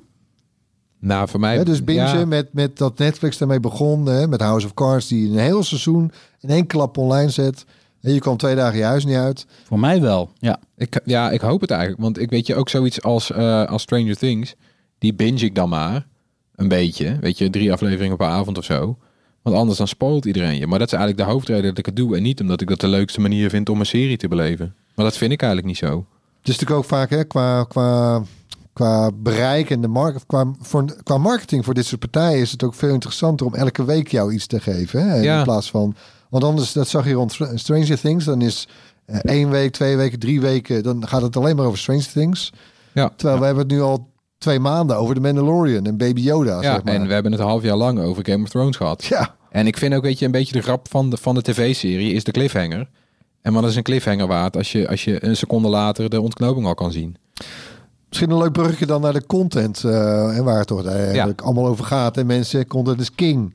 nou, voor mij... Hè, dus binge ja, met, met dat Netflix daarmee begon, hè, met House of Cards, die een heel seizoen in één klap online zet. En je kwam twee dagen je huis niet uit. Voor mij wel, ja. Ik, ja, ik hoop het eigenlijk. Want ik weet je ook zoiets als, eh, als Stranger Things. Die binge ik dan maar. Een beetje. Weet je, drie afleveringen per avond of zo. Want anders dan spoilt iedereen je. Maar dat is eigenlijk de hoofdreden dat ik het doe. En niet omdat ik dat de leukste manier vind om een serie te beleven. Maar dat vind ik eigenlijk niet zo. Het is natuurlijk ook vaak hè, qua, qua, qua bereik en de markt, qua, voor, qua marketing voor dit soort partijen is het ook veel interessanter om elke week jou iets te geven. Hè? Ja. In plaats van, want anders, dat zag je rond Str- Stranger Things, dan is eh, één week, twee weken, drie weken, dan gaat het alleen maar over Stranger Things. Ja, Terwijl we hebben het nu al twee maanden over de Mandalorian en Baby Yoda. ja zeg maar. en we hebben het een half jaar lang over Game of Thrones gehad. ja. En ik vind ook, weet je, een beetje de grap van de, van de tv-serie is de cliffhanger. En wat is een cliffhanger waard als je, als je een seconde later de ontknoping al kan zien? Misschien een leuk bruggetje dan naar de content. eh, en waar het toch eigenlijk allemaal over gaat. En mensen, content is king.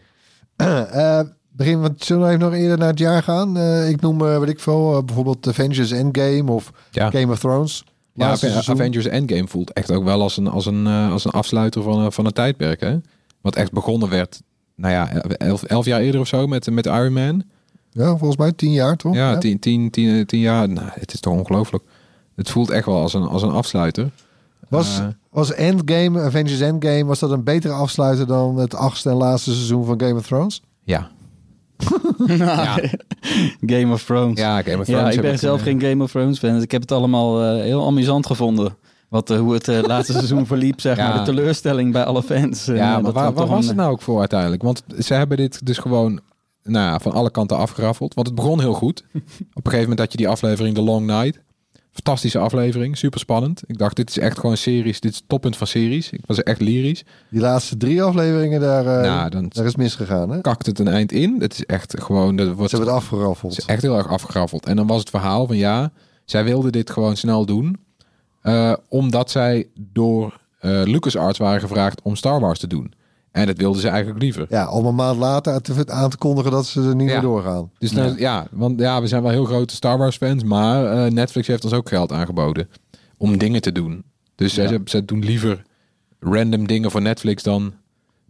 Eh, begin, want zullen we even nog eerder naar het jaar gaan? Eh, ik noem, eh, weet ik veel, eh, bijvoorbeeld Avengers Endgame of Ja. Game of Thrones. Ja, seizoen. Avengers Endgame voelt echt ook wel als een, als een, als een afsluiter van, een- van een tijdperk. Hè? Wat echt begonnen werd, nou ja, elf, elf jaar eerder of zo met, met Iron Man. Ja, volgens mij tien jaar toch? Ja, tien, tien, tien, tien jaar. Nou, het is toch ongelooflijk. Het voelt echt wel als een, als een afsluiter. Was, was Endgame, Avengers Endgame, was dat een betere afsluiter dan het achtste en laatste seizoen van Game of Thrones? ja. Ja. Game of Thrones. ja, Game of Thrones. Ja, ik ben zelf geen Game of Thrones fan. Dus ik heb het allemaal eh, heel amusant gevonden. Wat, eh, hoe het eh, laatste seizoen verliep, zeg Ja. maar. De teleurstelling bij alle fans. Ja, maar waar, was een- het nou ook voor uiteindelijk? Want ze hebben dit dus gewoon nou ja, van alle kanten afgeraffeld. Want het begon heel goed. Op een gegeven moment had je die aflevering The Long Night. Fantastische aflevering, super spannend. Ik dacht, dit is echt gewoon series. Dit is het toppunt van series. Ik was echt lyrisch. Die laatste drie afleveringen, daar, eh, nou, dan daar is misgegaan. Hè? kakt het een eind in. Het is echt gewoon... Dat wordt Ze hebben het afgeraffeld. Het is echt heel erg afgeraffeld. En dan was het verhaal van ja, zij wilden dit gewoon snel doen. eh, omdat zij door eh LucasArts waren gevraagd om Star Wars te doen. En dat wilden ze eigenlijk liever. Ja, om een maand later aan te, aan te kondigen dat ze er niet Ja. meer doorgaan. Dus ja. want ja, we zijn wel heel grote Star Wars fans, maar eh, Netflix heeft ons ook geld aangeboden om dingen te doen. Dus zij, zij doen liever random dingen voor Netflix dan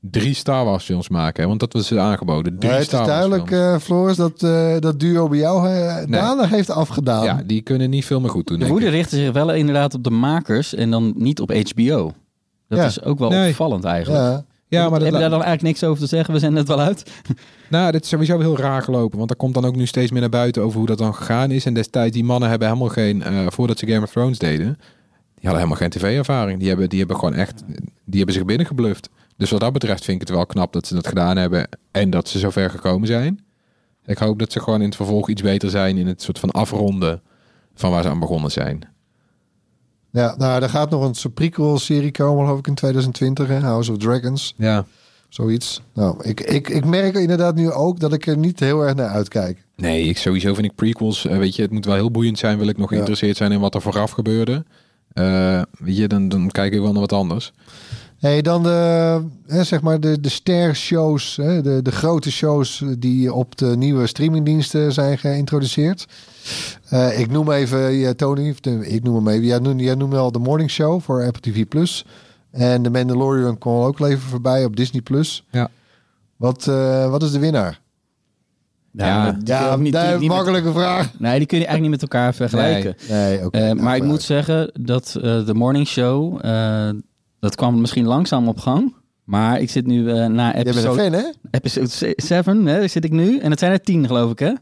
drie Star Wars films maken. Hè? Want dat was ze aangeboden. Drie Ja, het Star is Wars duidelijk, films. eh, Floris, dat eh, dat duo bij jou eh danig heeft afgedaan. ja, die kunnen niet veel meer goed doen. De woede richtte zich wel inderdaad op de makers en dan niet op HBO. Dat Ja. is ook wel Nee. opvallend eigenlijk. Ja. Ja, maar Heb je daar dan eigenlijk niks over te zeggen? We zijn net wel uit. Nou, dit is sowieso heel raar gelopen. Want er komt dan ook nu steeds meer naar buiten over hoe dat dan gegaan is. En destijds, die mannen hebben helemaal geen... eh, voordat ze Game of Thrones deden... Die hadden helemaal geen tv-ervaring. Die hebben, die hebben gewoon echt... Die hebben zich binnengebluft. Dus wat dat betreft vind ik het wel knap dat ze dat gedaan hebben. En dat ze zover gekomen zijn. Ik hoop dat ze gewoon in het vervolg iets beter zijn... in het soort van afronden van waar ze aan begonnen zijn. Ja, nou, er gaat nog een prequel-serie komen, geloof ik, in 2020. Hè? House of Dragons, Ja. zoiets. Nou, ik, ik, ik merk inderdaad nu ook dat ik er niet heel erg naar uitkijk. Nee, ik, sowieso vind ik prequels... eh, weet je, het moet wel heel boeiend zijn. Wil ik nog Ja. geïnteresseerd zijn in wat er vooraf gebeurde. Eh, weet je, dan, dan kijk ik wel naar wat anders. Hey, dan de, hè, zeg maar de, de ster-shows, hè, de, de grote shows die op de nieuwe streamingdiensten zijn geïntroduceerd. Eh, ik noem even, ja, Tony, ik noem hem even. Jij noemde, jij noemde al de Morning Show voor Apple TV+. Plus. En de Mandalorian kwam ook al even voorbij op Disney+. Plus. Ja. Wat, eh, wat is de winnaar? Ja, die kun je Ja, niet- die- met- makkelijke vraag. nee, die kun je eigenlijk niet met elkaar vergelijken. Nee, oké. Eh, nou, maar ik moet zeggen dat eh, de morning show, eh, dat kwam misschien langzaam op gang. Maar ik zit nu eh, na Jij bent een episode, fan, hè? episode 7, hè, daar zit ik nu. En het zijn er 10 geloof ik hè.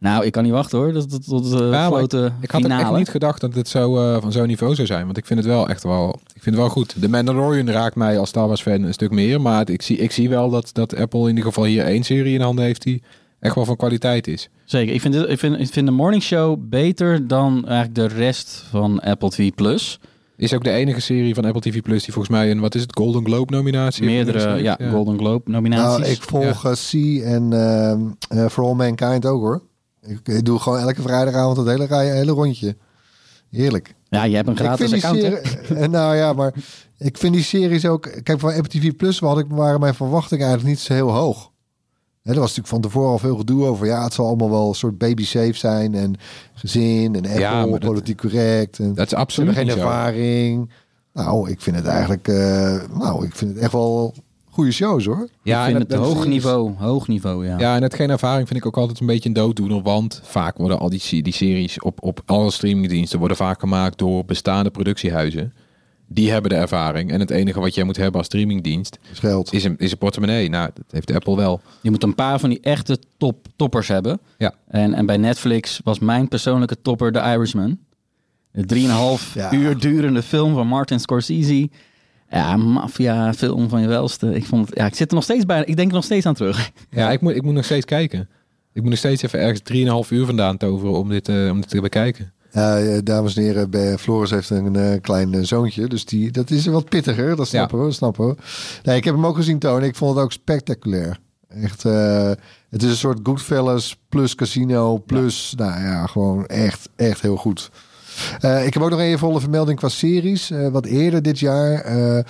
Nou, ik kan niet wachten hoor, tot, tot, de maar grote Ik had finale. echt niet gedacht dat het zo eh, van zo'n niveau zou zijn. Want ik vind het wel echt wel, ik vind het wel goed. De Mandalorian raakt mij als Star Wars fan een stuk meer. Maar het- ik zie, ik zie wel dat, dat Apple in ieder geval hier één serie in handen heeft die echt wel van kwaliteit is. Zeker, ik vind, dit, ik, vind, ik vind de morning show beter dan eigenlijk de rest van Apple TV+. Plus. Is ook de enige serie van Apple TV Plus die volgens mij een, wat is het, Golden Globe nominatie heeft Meerdere ja. Golden Globe nominaties. Nou, ik volg eh, C en ehm, eh, For All Mankind ook, hoor. Ik, ik doe gewoon elke vrijdagavond het hele, rij- hele rondje. Heerlijk. Ja, je hebt een gratis account serie, eh, nou ja, maar ik vind die series ook. Kijk, van Apple TV Plus had ik, waren mijn verwachtingen eigenlijk niet zo heel hoog. Hè, er was natuurlijk van tevoren al veel gedoe over. Ja, het zal allemaal wel een soort baby safe zijn en gezin en Apple, Ja, maar dat- politiek correct. En Dat is absoluut geen niet zo. ervaring. Nou, ik vind het eigenlijk. eh, nou, ik vind het echt wel goede shows hoor. Ja, ik vind het hoog is- niveau, hoog niveau, ja. Ja, en het geen ervaring vind ik ook altijd een beetje een dooddoener. Want vaak worden al die, die series op, op alle streamingdiensten worden vaak gemaakt door bestaande productiehuizen. Die hebben de ervaring. En het enige wat jij moet hebben als streamingdienst is geld. is een, is een portemonnee. Nou, dat heeft Apple wel. Je moet een paar van die echte top, toppers hebben. Ja. En, en bij Netflix was mijn persoonlijke topper The Irishman. Een 3,5 Ja. uur durende film van Martin Scorsese. Ja, maffia film van je welste. Ik, vond het, ja, ik zit er nog steeds bij. Ik denk er nog steeds aan terug. Ja, ik moet, ik moet nog steeds kijken. Ik moet nog steeds even ergens 3,5 uur vandaan toveren om dit, eh, om dit te bekijken. Ja, eh, dames en heren, bij Floris heeft een eh, klein zoontje. Dus die, dat is wat pittiger. Dat snappen we. Dat snappen we. Nee, ik heb hem ook gezien, Toon. Ik vond het ook spectaculair. Echt, eh, het is een soort Goodfellas plus casino plus, nou ja, gewoon echt, echt heel goed. Eh, ik heb ook nog een volle vermelding qua series. Eh, wat eerder dit jaar. eh eh,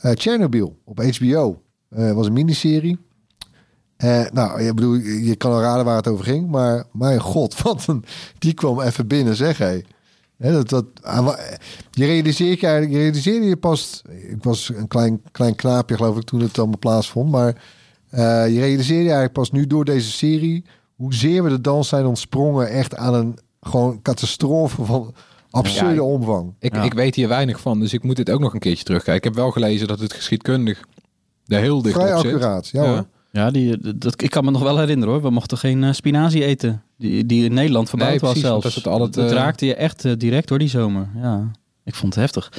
Chernobyl op HBO. Was een miniserie. Nou, ik bedoel, je kan al raden waar het over ging. Maar mijn god, wat een, die kwam even binnen, zeg hé. Dat, dat, ah, je realiseert je je realiseerde je pas. Ik was een klein, klein knaapje, geloof ik, toen het allemaal plaatsvond. Maar je realiseerde je eigenlijk pas nu door deze serie. hoezeer we de dans zijn ontsprongen. Echt aan een gewoon catastrofe van absurde Ja, omvang. Ik, Ja. ik weet hier weinig van, dus ik moet dit ook nog een keertje terugkijken. Ik heb wel gelezen dat het geschiedkundig er heel dicht Vrij op zit. accuraat, ja, Ja. hoor. Ja, die, dat, ik kan me nog wel herinneren hoor. We mochten geen eh, spinazie eten. Die, die in Nederland verbouwd Nee, was precies, zelfs. dat het altijd, eh, raakte je echt eh, direct door die zomer. Ja, ik vond het heftig.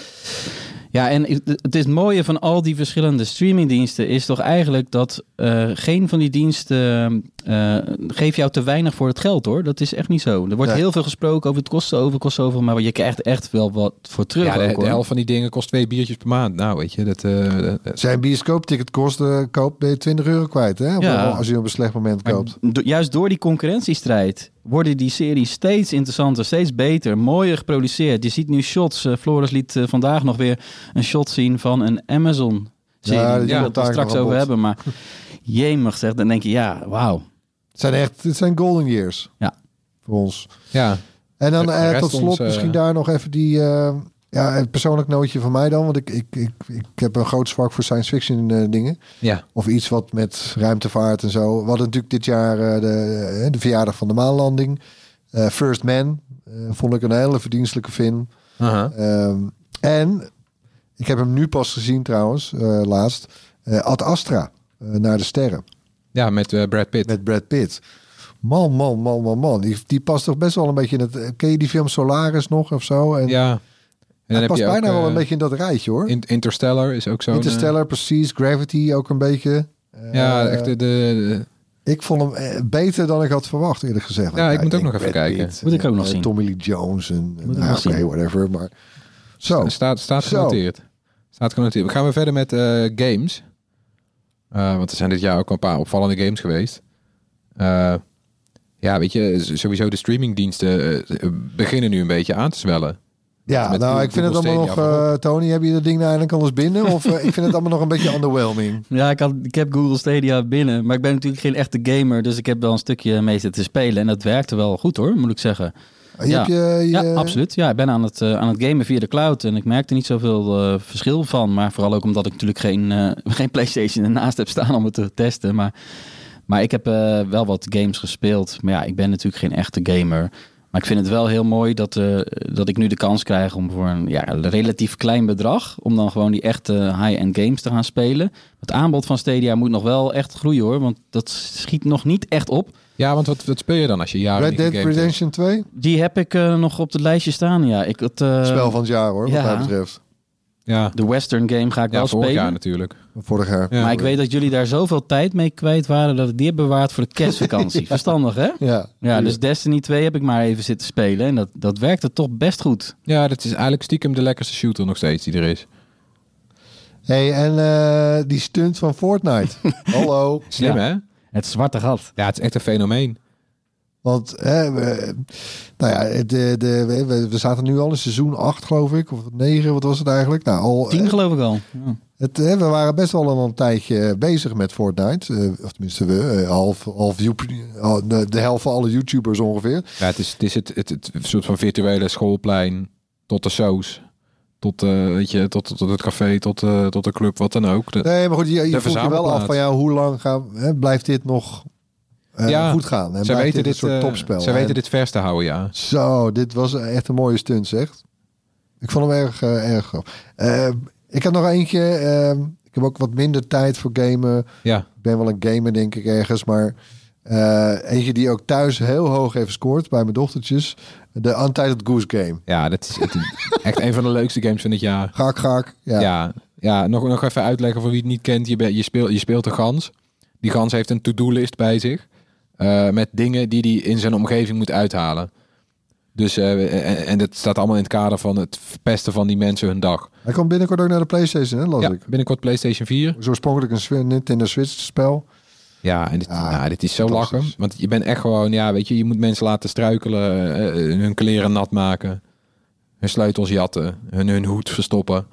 Ja, en het het is het mooie van al die verschillende streamingdiensten is toch eigenlijk dat eh, geen van die diensten eh geeft jou te weinig voor het geld hoor. Dat is echt niet zo. Er wordt heel veel gesproken over het kost zoveel, kost zoveel, maar je krijgt echt wel wat voor terug. Ja, de, ook, de hoor. helft van die dingen kost twee biertjes per maand. Nou, weet je, dat... eh, Zijn bioscoopticket kost, eh, koop, ben je 20 euro kwijt. Hè? Ja. Als je op een slecht moment koopt. juist door die concurrentiestrijd worden die series steeds interessanter, steeds beter, mooier geproduceerd. Je ziet nu shots. eh, Floris liet eh, vandaag nog weer een shot zien van een Amazon serie. Ja, Ja, die we het daar straks over hebben. Maar jemig zeg, dan denk je ja, wauw. Het zijn echt het zijn golden years. Ja. Voor ons. ja, En dan eh, tot slot ons, misschien daar nog even die... ja, een persoonlijk nootje van mij dan. Want ik, ik, ik, ik heb een groot zwak voor science fiction eh, dingen. ja. Of iets wat met ruimtevaart en zo. We hadden natuurlijk dit jaar eh, de, eh, de verjaardag van de maanlanding. First Man. vond ik een hele verdienstelijke film. Ehm, en ik heb hem nu pas gezien trouwens, laatst. Ad Astra. naar de sterren. Ja, met Brad Pitt. Met Brad Pitt. Man, man, man, man, man. Die, die past toch best wel een beetje in het... Ken je die film Solaris nog of zo? En ja. En dan heb past je bijna ook, wel een eh, beetje in dat rijtje hoor. In- Interstellar is ook eh, Interstellar, precies. Gravity ook een beetje. Eh, ja, echt de... de, de- Ik vond hem eh, beter dan ik had verwacht, eerlijk gezegd. Ja, ik moet ook nog even kijken. Pitt, Moet ik ook nog eh, zien. Tommy Lee Jones en... Moet ik nou, nog oké, zien. whatever. Maar zo. staat, staat Zo. genoteerd. Staat genoteerd. We gaan weer verder met eh, games. Eh, want er zijn dit jaar ook al een paar opvallende games geweest. Eh, ja, weet je, sowieso de streamingdiensten eh, beginnen nu een beetje aan te zwellen. Ja, met nou, ik vind het allemaal nog... Eh, Tony, heb je dat ding nou eindelijk alles binnen? Of eh, ik vind het allemaal nog een beetje underwhelming. Ja, ik, had, ik heb Google Stadia binnen, maar ik ben natuurlijk geen echte gamer, dus ik heb wel een stukje mee zitten spelen en dat werkte wel goed hoor, moet ik zeggen. Je Ja. hebt je, je- Ja, absoluut. Ja, ik ben aan het, eh, aan het gamen via de cloud en ik merkte niet zoveel eh, verschil van. Maar vooral ook omdat ik natuurlijk geen, eh, geen PlayStation ernaast heb staan om het te testen. Maar, maar ik heb eh, wel wat games gespeeld. Maar ja, ik ben natuurlijk geen echte gamer. Maar ik vind het wel heel mooi dat, eh, dat ik nu de kans krijg om voor een, ja, relatief klein bedrag... om dan gewoon die echte high-end games te gaan spelen. Het aanbod van Stadia moet nog wel echt groeien hoor, want dat schiet nog niet echt op. Ja, want wat, wat speel je dan als je jaren Red Dead? Redemption 2? Die heb ik eh, nog op het lijstje staan, ja. Ik, het, eh, Spel van het jaar hoor, ja. wat mij betreft. Ja, De Western game ga ik ja wel vorig spelen. jaar natuurlijk. Vorig jaar. Ja. maar ik weet dat jullie daar zoveel tijd mee kwijt waren dat ik die heb bewaard voor de kerstvakantie. Verstandig, hè? Ja. Ja, dus Destiny 2 heb ik maar even zitten spelen en dat, dat werkte toch best goed. Ja, dat is eigenlijk stiekem de lekkerste shooter nog steeds die er is. Hey, en eh, die stunt van Fortnite. Hallo. Slim, Ja. hè? Het zwarte gat. Ja, het is echt een fenomeen. Want hè, we, nou ja, de, de, we, we zaten nu al in seizoen 8, geloof ik. Of 9, wat was het eigenlijk? Nou, al, Tien geloof ik al. Ja. het, hè, we waren best wel al een tijdje bezig met Fortnite. Eh, of tenminste, we, eh, half, half, You- al- de, de helft van alle YouTubers ongeveer. Ja, het is het, is het, het, het soort van virtuele schoolplein tot de shows. Tot, eh, weet je, tot, tot het café, tot, eh, tot de club, wat dan ook. De- Nee, maar goed, je, voelt je wel af van ja, hoe lang gaan, hè, blijft dit nog eh, Ja, goed gaan? En zij blijft weten dit soort eh, topspel? zij weten En- dit vers te houden, ja. Zo, dit was echt een mooie stunt, zeg. Ik vond hem erg, eh, erg grappig. Ik heb nog eentje. eh, ik heb ook wat minder tijd voor gamen. Ja, Ik ben wel een gamer, denk ik, ergens. Maar eentje die ook thuis heel hoog heeft gescoord bij mijn dochtertjes. De Untitled Goose Game. ja dat is echt een van de leukste games van het jaar. Gaak, gaak. Ja. Ja, ja, nog, nog even uitleggen voor wie het niet kent. Je, je, speelt, je speelt een gans. Die gans heeft een to-do-list bij zich. Eh, met dingen die hij in zijn omgeving moet uithalen. Dus, eh, en, en dat staat allemaal in het kader van het verpesten van die mensen hun dag. Hij komt binnenkort ook naar de PlayStation, hè, las Ja, ik. binnenkort PlayStation 4. Het is oorspronkelijk een Nintendo Switch spel. Ja, en dit, Ja, nou, dit is zo lachen. Want je bent echt gewoon, ja, weet je, je moet mensen laten struikelen, eh, hun kleren nat maken, hun sleutels jatten, hun, hun hoed verstoppen.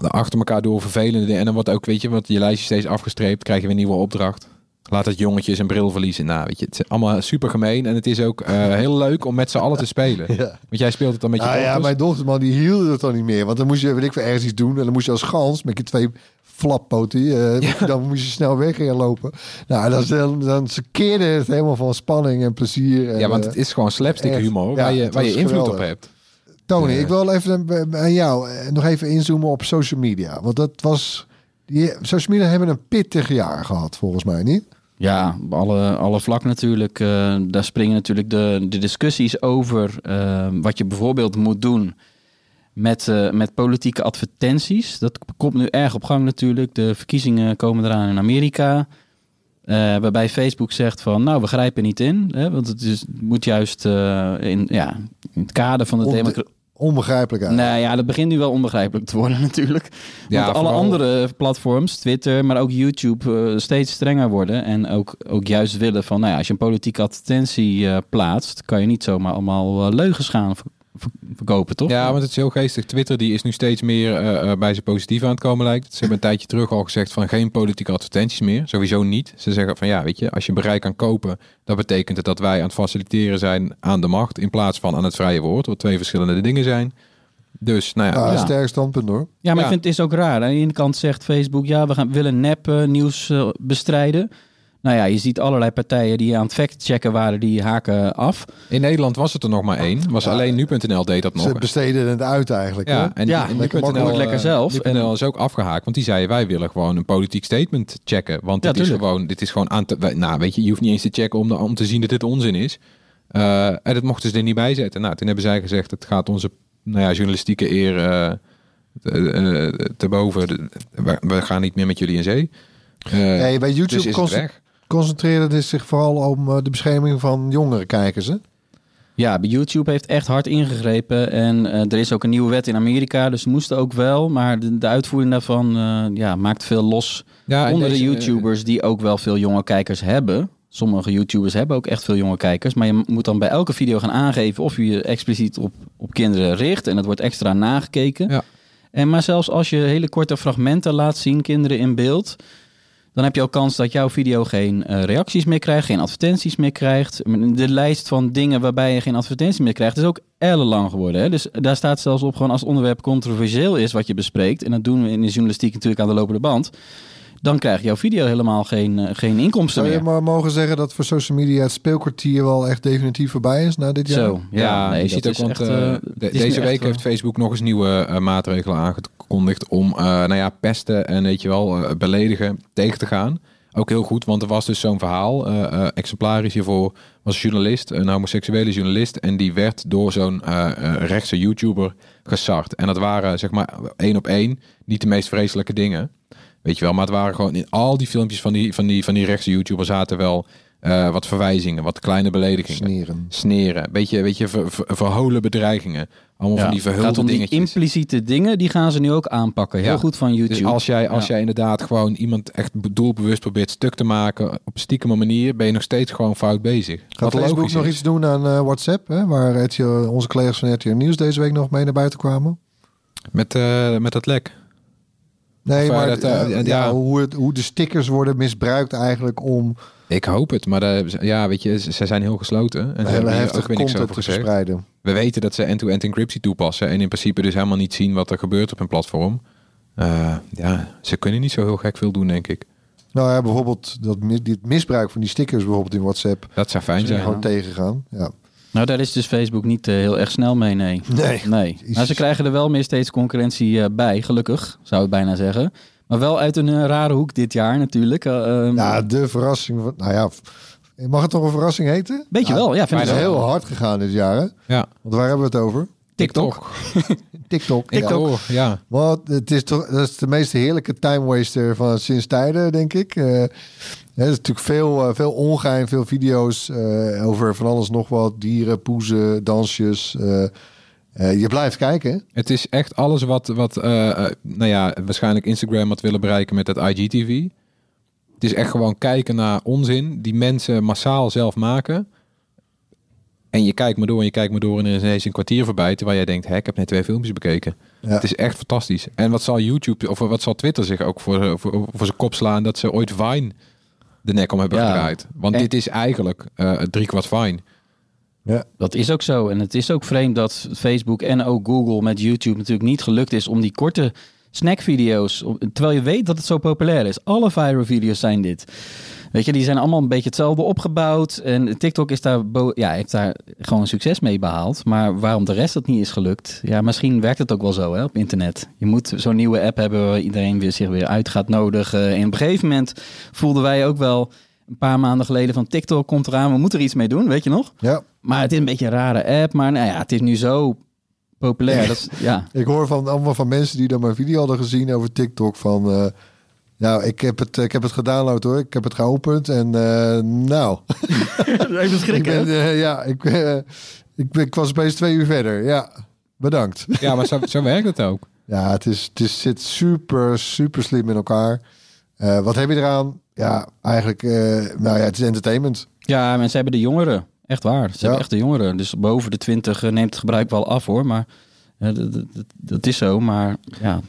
Achter elkaar door vervelende dingen. En dan wordt ook, weet je, want je lijstje steeds afgestreept, krijg je weer een nieuwe opdracht. Laat het jongetje zijn bril verliezen. Nou, weet je, het is allemaal super gemeen. En het is ook eh, heel leuk om met z'n allen te spelen. Ja. Want jij speelt het dan met je Nou ja, mijn dochter, man, die hield het dan niet meer. Want dan moest je, weet ik veel, ergens iets doen. En dan moest je als gans met je twee flappoten, eh, moet je- dan moest je snel weg gaan lopen. Nou, dan, dan, keerde het helemaal van spanning en plezier. En, Ja, want eh, het is gewoon slapstick humor Ja, waar je, waar je invloed op hebt. Tony, Eh. ik wil even bij jou eh, nog even inzoomen op social media. Want dat was... Die, social media hebben een pittig jaar gehad, volgens mij, niet? Ja, op alle, alle vlakken natuurlijk. eh, daar springen natuurlijk de, de discussies over eh, wat je bijvoorbeeld moet doen met, eh, met politieke advertenties. Dat komt nu erg op gang natuurlijk. De verkiezingen komen eraan in Amerika. Eh, waarbij Facebook zegt van, nou, we grijpen niet in. Hè, want het is, moet juist in, ja, in het kader van de- democratie... Onbegrijpelijk eigenlijk. Nou ja, dat begint nu wel onbegrijpelijk te worden natuurlijk. Ja, Want alle vooral- andere platforms, Twitter, maar ook YouTube, eh, steeds strenger worden. En ook, ook juist willen van, nou ja, als je een politieke advertentie eh, plaatst, kan je niet zomaar allemaal eh, leugens gaan verkopen, toch? Ja, want het is heel geestig. Twitter die is nu steeds meer eh, eh, bij zijn positief aan het komen lijkt. Ze hebben een tijdje terug al gezegd van geen politieke advertenties meer. Sowieso niet. Ze zeggen van ja, weet je, als je bereik kan kopen, dat betekent het dat wij aan het faciliteren zijn aan de macht in plaats van aan het vrije woord, wat twee verschillende dingen zijn. Dus, nou ja, Ja, Ja. een sterk standpunt hoor. Ja, maar Ja. ik vind het is ook raar. Aan de ene kant zegt Facebook, ja, we gaan, willen nep nieuws eh, bestrijden. Nou ja, je ziet allerlei partijen die aan het fact-checken waren, die haken af. in Nederland was het er nog maar één. Was alleen nu.nl deed dat nog. Ze besteden het uit eigenlijk. hè? Ja, en, Ja, en nu.nl, makkelijk, lekker eh, zelf. Nu.nl is ook afgehaakt, want die zeiden wij willen gewoon een politiek statement checken. Want Ja, dit, is gewoon, dit is gewoon aan te... Nou, weet je, je hoeft niet eens te checken om, de- om te zien dat dit onzin is. Eh, en dat mochten ze er niet bij zetten. Nou, toen hebben zij gezegd, het gaat onze nou ja, journalistieke eer eh, te, eh, te boven. We, we gaan niet meer met jullie in zee. Eh, Hey, bij dus YouTube is het conce- weg. Concentreerde het zich vooral om eh, de bescherming van jongere kijkers. Hè? Ja, YouTube heeft echt hard ingegrepen. En eh, er is ook een nieuwe wet in Amerika, dus ze moesten ook wel. Maar de, de uitvoering daarvan eh, ja, maakt veel los Ja, onder de deze, YouTubers die ook wel veel jonge kijkers hebben. Sommige YouTubers hebben ook echt veel jonge kijkers. Maar je moet dan bij elke video gaan aangeven of je je expliciet op, op kinderen richt. En dat wordt extra nagekeken. Ja. En maar zelfs als je hele korte fragmenten laat zien, kinderen in beeld... dan heb je ook kans dat jouw video geen eh, reacties meer krijgt, geen advertenties meer krijgt. De lijst van dingen waarbij je geen advertenties meer krijgt is ook ellenlang geworden. Hè? Dus daar staat zelfs op gewoon als het onderwerp controversieel is wat je bespreekt. En dat doen we in de journalistiek natuurlijk aan de lopende band. Dan krijgt jouw video helemaal geen, eh, geen inkomsten Zou je meer. maar mogen zeggen dat voor social media het speelkwartier wel echt definitief voorbij is na dit jaar? Zo, ja, Ja, nee, je ziet ook, want echt, eh, eh, de- deze week heeft Facebook nog eens nieuwe maatregelen aangekondigd om, eh, nou ja, pesten en weet je wel, beledigen tegen te gaan. Ook heel goed, want er was dus zo'n verhaal, eh, eh, exemplarisch hiervoor, was een journalist, een homoseksuele journalist, en die werd door zo'n eh, eh, rechtse YouTuber gesart. En dat waren, zeg maar, één op één, niet de meest vreselijke dingen. Weet je wel, maar het waren gewoon in al die filmpjes van die, van die, van die rechtse YouTubers zaten wel eh, wat verwijzingen, wat kleine beledigingen Sneren. sneren. Beetje, beetje ver, ver- verholen bedreigingen. Allemaal Ja, van die verhulde gaat om die impliciete dingen, die gaan ze nu ook aanpakken. Heel Ja. goed van YouTube. Dus als jij, als Ja. jij inderdaad gewoon iemand echt doelbewust probeert stuk te maken op stiekeme manier, ben je nog steeds gewoon fout bezig. Gaat Wat Facebook nog is. iets doen aan eh, WhatsApp? Hè? Waar RTL, onze collega's van RTL Nieuws deze week nog mee naar buiten kwamen? Met, eh, met dat lek. Nee, Of, eh, maar dat, eh, eh, ja. ja, hoe, het, hoe de stickers worden misbruikt eigenlijk om Ik hoop het, maar daar- ja, weet je, ze zijn heel gesloten. En ze hebben hier ook weer niks over te verspreiden. We weten dat ze end-to-end encryptie toepassen en in principe dus helemaal niet zien wat er gebeurt op hun platform. Eh, ja, ze kunnen niet zo heel gek veel doen, denk ik. Nou ja, bijvoorbeeld dat, dit misbruik van die stickers bijvoorbeeld in WhatsApp. Dat zou fijn Zijn zijn. gewoon tegengaan. Ja. Nou, daar is dus Facebook niet eh, heel erg snel mee, nee. Nee. Nee. Maar ze krijgen er wel meer steeds concurrentie eh, bij, gelukkig, zou ik bijna zeggen. Maar wel uit een eh, rare hoek dit jaar natuurlijk. Eh, ehm, Ja, de verrassing. Van, nou ja, mag het toch een verrassing heten? Weet je wel, ja, vind Het ik is wel. heel hard gegaan dit jaar. Hè? Ja, Want waar hebben we het over? TikTok. TikTok. Ja. TikTok. Oh, ja. Want het is toch dat is de meest heerlijke time waster van sinds tijden, denk ik. Eh, hè, er is natuurlijk veel, eh, veel ongein, veel video's eh, over van alles nog wat. Dieren, poezen, dansjes. eh, eh, je blijft kijken. Het is echt alles wat, wat nou ja, waarschijnlijk Instagram had willen bereiken met het IGTV. Het is echt gewoon kijken naar onzin die mensen massaal zelf maken. En je kijkt maar door en je kijkt maar door en er is ineens een kwartier voorbij. Terwijl jij denkt, hè, ik heb net twee filmpjes bekeken. Ja. Het is echt fantastisch. En wat zal YouTube of wat zal Twitter zich ook voor, voor, voor zijn kop slaan dat ze ooit Vine de nek om hebben Ja. gedraaid. Want En- dit is eigenlijk eh drie kwart Vine. Dat is ook zo. En het is ook vreemd dat Facebook en ook Google met YouTube natuurlijk niet gelukt is om die korte snackvideo's, om- terwijl je weet dat het zo populair is. Alle viral video's zijn dit. Weet je, die zijn allemaal een beetje hetzelfde opgebouwd. En TikTok is daar, ja, heeft daar gewoon succes mee behaald. Maar waarom de rest dat niet is gelukt? Ja, misschien werkt het ook wel zo hè, op internet. Je moet zo'n nieuwe app hebben waar iedereen weer, zich weer uit gaat nodigen. En op een gegeven moment voelden wij ook wel een paar maanden geleden van TikTok komt eraan. We moeten er iets mee doen, weet je nog? Ja, Maar het is een beetje een rare app. Maar nou ja, het is nu zo populair. Dat, is- ja. ik hoor van allemaal van mensen die dan mijn video hadden gezien over TikTok van... eh, nou, ik heb, het, ik heb het gedownload hoor. Ik heb het geopend en eh, nou... Even ik ben, eh, ja, ik, eh, ik, ben- ik was opeens twee uur verder. Ja, bedankt. Ja, maar zo, zo werkt het ook. Ja, het, is, het is, zit super, super slim in elkaar. Eh, wat heb je eraan? Ja, eigenlijk, eh, nou ja, het is entertainment. Ja, mensen hebben de jongeren. Echt waar. Ze hebben echt de jongeren. Dus boven de 20 neemt het gebruik wel af hoor. Maar dat, dat- dat is zo. Maar ja,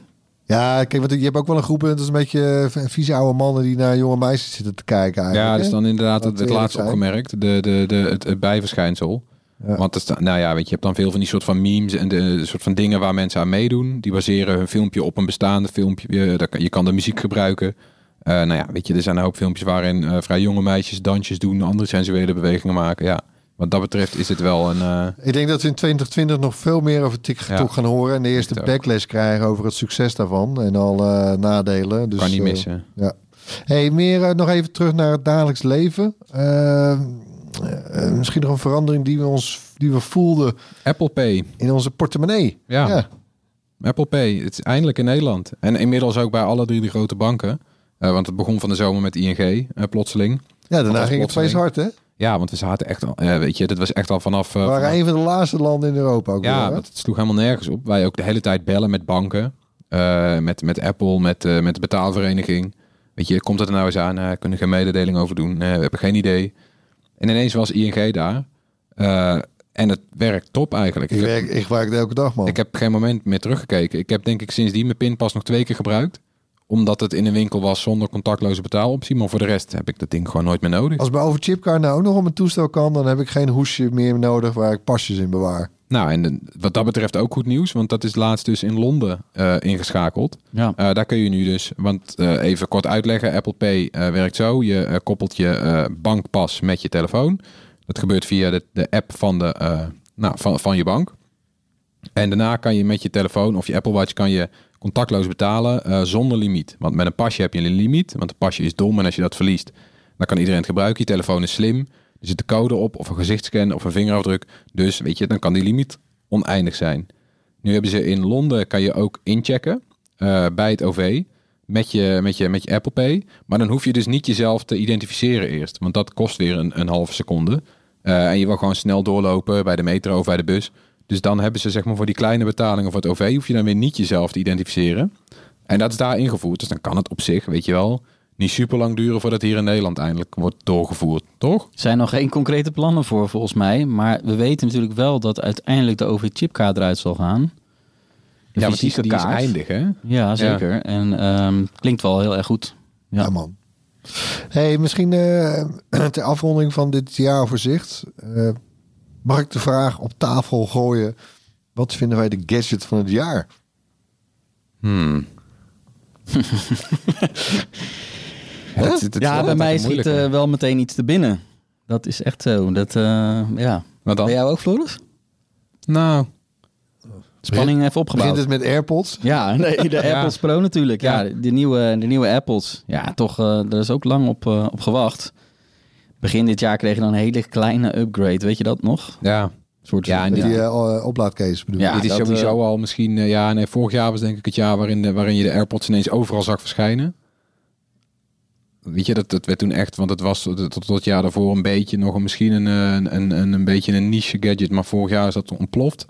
Ja, kijk, want je hebt ook wel een groep, dat is een beetje eh, vieze oude mannen die naar jonge meisjes zitten te kijken eigenlijk. Ja, dat is dan inderdaad het, het zijn. opgemerkt. De, de, de, het, het bijverschijnsel. Ja. Want sta- nou ja, weet je, je hebt dan veel van die soort van memes en de soort van dingen waar mensen aan meedoen. Die baseren hun filmpje op een bestaande filmpje. Je, daar kan- je kan de muziek gebruiken. Eh, nou ja, weet je, er zijn een hoop filmpjes waarin eh, vrij jonge meisjes dansjes doen, andere sensuele bewegingen maken. Ja, wat dat betreft is het wel een. eh, Ik denk dat we in 2020 nog veel meer over TikTok Ja. gaan horen. En de eerste backlash krijgen over het succes daarvan. En al eh, nadelen. Dus, kan niet eh, missen. Ja. Hey, meer nog even terug naar het dagelijks leven. Eh, eh, misschien nog een verandering die we, ons, die we voelden Apple Pay. in onze portemonnee. Ja. ja. Apple Pay. Het is eindelijk in Nederland. En inmiddels ook bij alle drie de grote banken. Want het begon van de zomer met ING, plotseling. Ja, daarna ging het feest hard, hè? Ja, want we zaten echt al, weet je, dit was echt al vanaf... eh, We waren vanaf- een van de laatste landen in Europa ook Ja, weer, het sloeg helemaal nergens op. Wij ook de hele tijd bellen met banken, eh, met, met Apple, met, eh, met de betaalvereniging. Weet je, komt het er nou eens aan? Eh, we kunnen geen mededeling over doen. We hebben geen idee. En ineens was ING daar. En het werkt top eigenlijk. Ik, werk, ik gebruik het elke dag, man. ik heb geen moment meer teruggekeken. Ik heb denk ik sindsdien mijn pinpas nog twee keer gebruikt. Omdat het in een winkel was zonder contactloze betaaloptie. Maar voor de rest heb ik dat ding gewoon nooit meer nodig. Als mijn overchipkaart nou ook nog op mijn toestel kan, dan heb ik geen hoesje meer nodig waar ik pasjes in bewaar. Nou, en eh, wat dat betreft ook goed nieuws. Want dat is laatst dus in Londen eh, ingeschakeld. ja. Eh, daar kun je nu dus, want eh, even kort uitleggen, Apple Pay eh, werkt zo. Je koppelt je eh, bankpas met je telefoon. Dat gebeurt via de, de app van, de, eh, nou, van, van je bank. En daarna kan je met je telefoon of je Apple Watch kan je contactloos betalen eh, zonder limiet. Want met een pasje heb je een limiet, want een pasje is dom en als je dat verliest, dan kan iedereen het gebruiken. Je telefoon is slim, er zit een code op of een gezichtscan of een vingerafdruk. Dus weet je, dan kan die limiet oneindig zijn. Nu hebben ze in Londen, kan je ook inchecken eh, bij het OV met je, met, je, met je Apple Pay. Maar dan hoef je dus niet jezelf te identificeren eerst. Want dat kost weer een, een halve seconde. Eh, en je wil gewoon snel doorlopen bij de metro of bij de bus. Dus dan hebben ze zeg maar voor die kleine betalingen voor het OV... hoef je dan weer niet jezelf te identificeren. En dat is daar ingevoerd. Dus dan kan het op zich, weet je wel... niet super lang duren voordat hier in Nederland eindelijk wordt doorgevoerd. Toch? Er zijn nog geen concrete plannen voor, volgens mij. Maar we weten natuurlijk wel dat uiteindelijk de OV-chipkaart eruit zal gaan. De ja, want die, fysieke die is eindig, hè? Ja, zeker. En ehm, klinkt wel heel erg goed. Ja, Ja. man. Hey, misschien eh ter afronding van dit jaaroverzicht. eh mag ik de vraag op tafel gooien. Wat vinden wij de gadget van het jaar? Hmm. Ja, het- het is Ja, wel bij mij schiet eh, wel meteen iets te binnen. Dat is echt zo. Dat, eh, ja. Wat dan? Bij jou ook, Floris? Nou, Spanning even opgebouwd. Begint het met AirPods? Ja, nee, de Ja. AirPods Pro natuurlijk. Ja, Ja. de, nieuwe, de nieuwe AirPods. Ja, toch, eh daar is ook lang op, eh, op gewacht. Begin dit jaar kreeg je dan een hele kleine upgrade. Weet je dat nog? ja. Soort Ja, en Ja. die eh, oplaadcase bedoel ik. Ja, dit is sowieso eh, al misschien... eh, ja, nee, vorig jaar was denk ik het jaar waarin, de, waarin je de AirPods ineens overal zag verschijnen. Weet je, dat, dat werd toen echt... Want het was tot, tot, jaar daarvoor een beetje nog een, misschien een, een, een, een, een beetje een niche gadget. Maar vorig jaar is dat ontploft.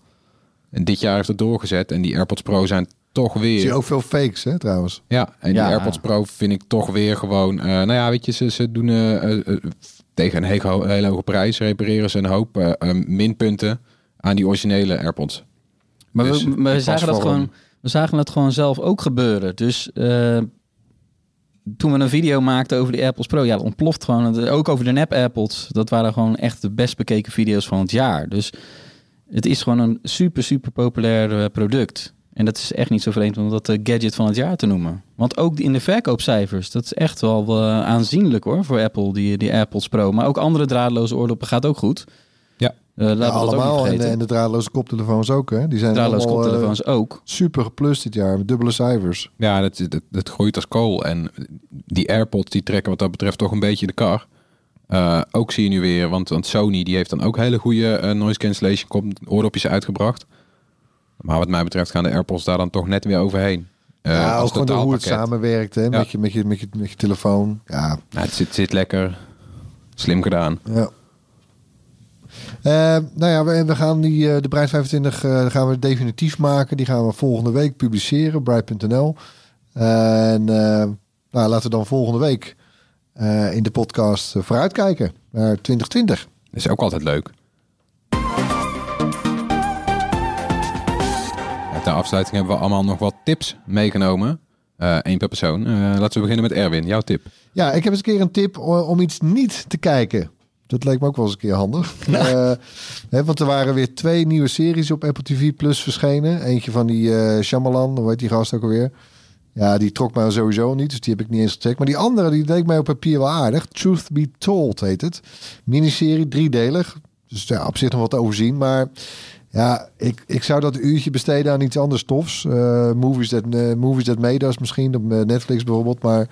En dit jaar heeft het doorgezet. En die AirPods Pro zijn toch weer... Zie je ook veel fakes, hè, trouwens. Ja, en Ja. die AirPods Pro vind ik toch weer gewoon... eh, nou ja, weet je, ze, ze doen tegen een hele, ho- hele hoge prijs... repareren ze een hoop eh, eh, minpunten aan die originele AirPods. Maar Dus we, maar we zagen dat gewoon, we zagen het gewoon zelf ook gebeuren. Dus eh, toen we een video maakten over de AirPods Pro, ja, dat ontploft gewoon. Ook over de nep AirPods. Dat waren gewoon echt de best bekeken video's van het jaar. Dus het is gewoon een super, super populair eh, product. En dat is echt niet zo vreemd om dat de gadget van het jaar te noemen. Want ook in de verkoopcijfers, dat is echt wel eh, aanzienlijk hoor voor Apple, die, die AirPods Pro. Maar ook andere draadloze oordoppen gaat ook goed. Ja. Eh, laten we Ja, dat ook niet allemaal. En, vergeten. en de draadloze koptelefoons ook, hè. Die zijn draadloze allemaal, eh, koptelefoons ook. super geplust dit jaar, met dubbele cijfers. Ja, dat, dat, dat groeit als kool. En die AirPods die trekken wat dat betreft toch een beetje de kar. Eh, ook zie je nu weer, want, want Sony die heeft dan ook hele goede eh, noise cancellation oordopjes uitgebracht. Maar wat mij betreft gaan de AirPods daar dan toch net weer overheen. Eh, ja, als ook gewoon hoe het samenwerkt, hè, Ja. met, je, met, je, met, je, met je telefoon. Ja, Nou, het zit, zit lekker. Slim gedaan. Ja. Eh, nou ja, we, we gaan die, eh, de Bright 25 eh, gaan we definitief maken. Die gaan we volgende week publiceren, bright.nl. En nou, laten we dan volgende week in de podcast vooruitkijken naar 2020. Dat is ook altijd leuk. Ter afsluiting hebben we allemaal nog wat tips meegenomen. Eén per persoon. Eh, laten we beginnen met Erwin. Jouw tip. Ja, ik heb eens een keer een tip o- om iets niet te kijken. Dat leek me ook wel eens een keer handig. Eh, hè, want er waren weer twee nieuwe series op Apple TV Plus verschenen. Eentje van die eh Shyamalan, hoe heet die gast ook alweer? Ja, die trok mij sowieso niet, dus die heb ik niet eens gecheckt. Maar die andere, die deed mij op papier wel aardig. Truth Be Told heet het. Miniserie, driedelig. Dus ja, op zich nog wat te overzien. Maar ja, ik, ik zou dat uurtje besteden aan iets anders tofs. Eh, movies, that, eh, movies That Made Us misschien, op eh, Netflix bijvoorbeeld. Maar,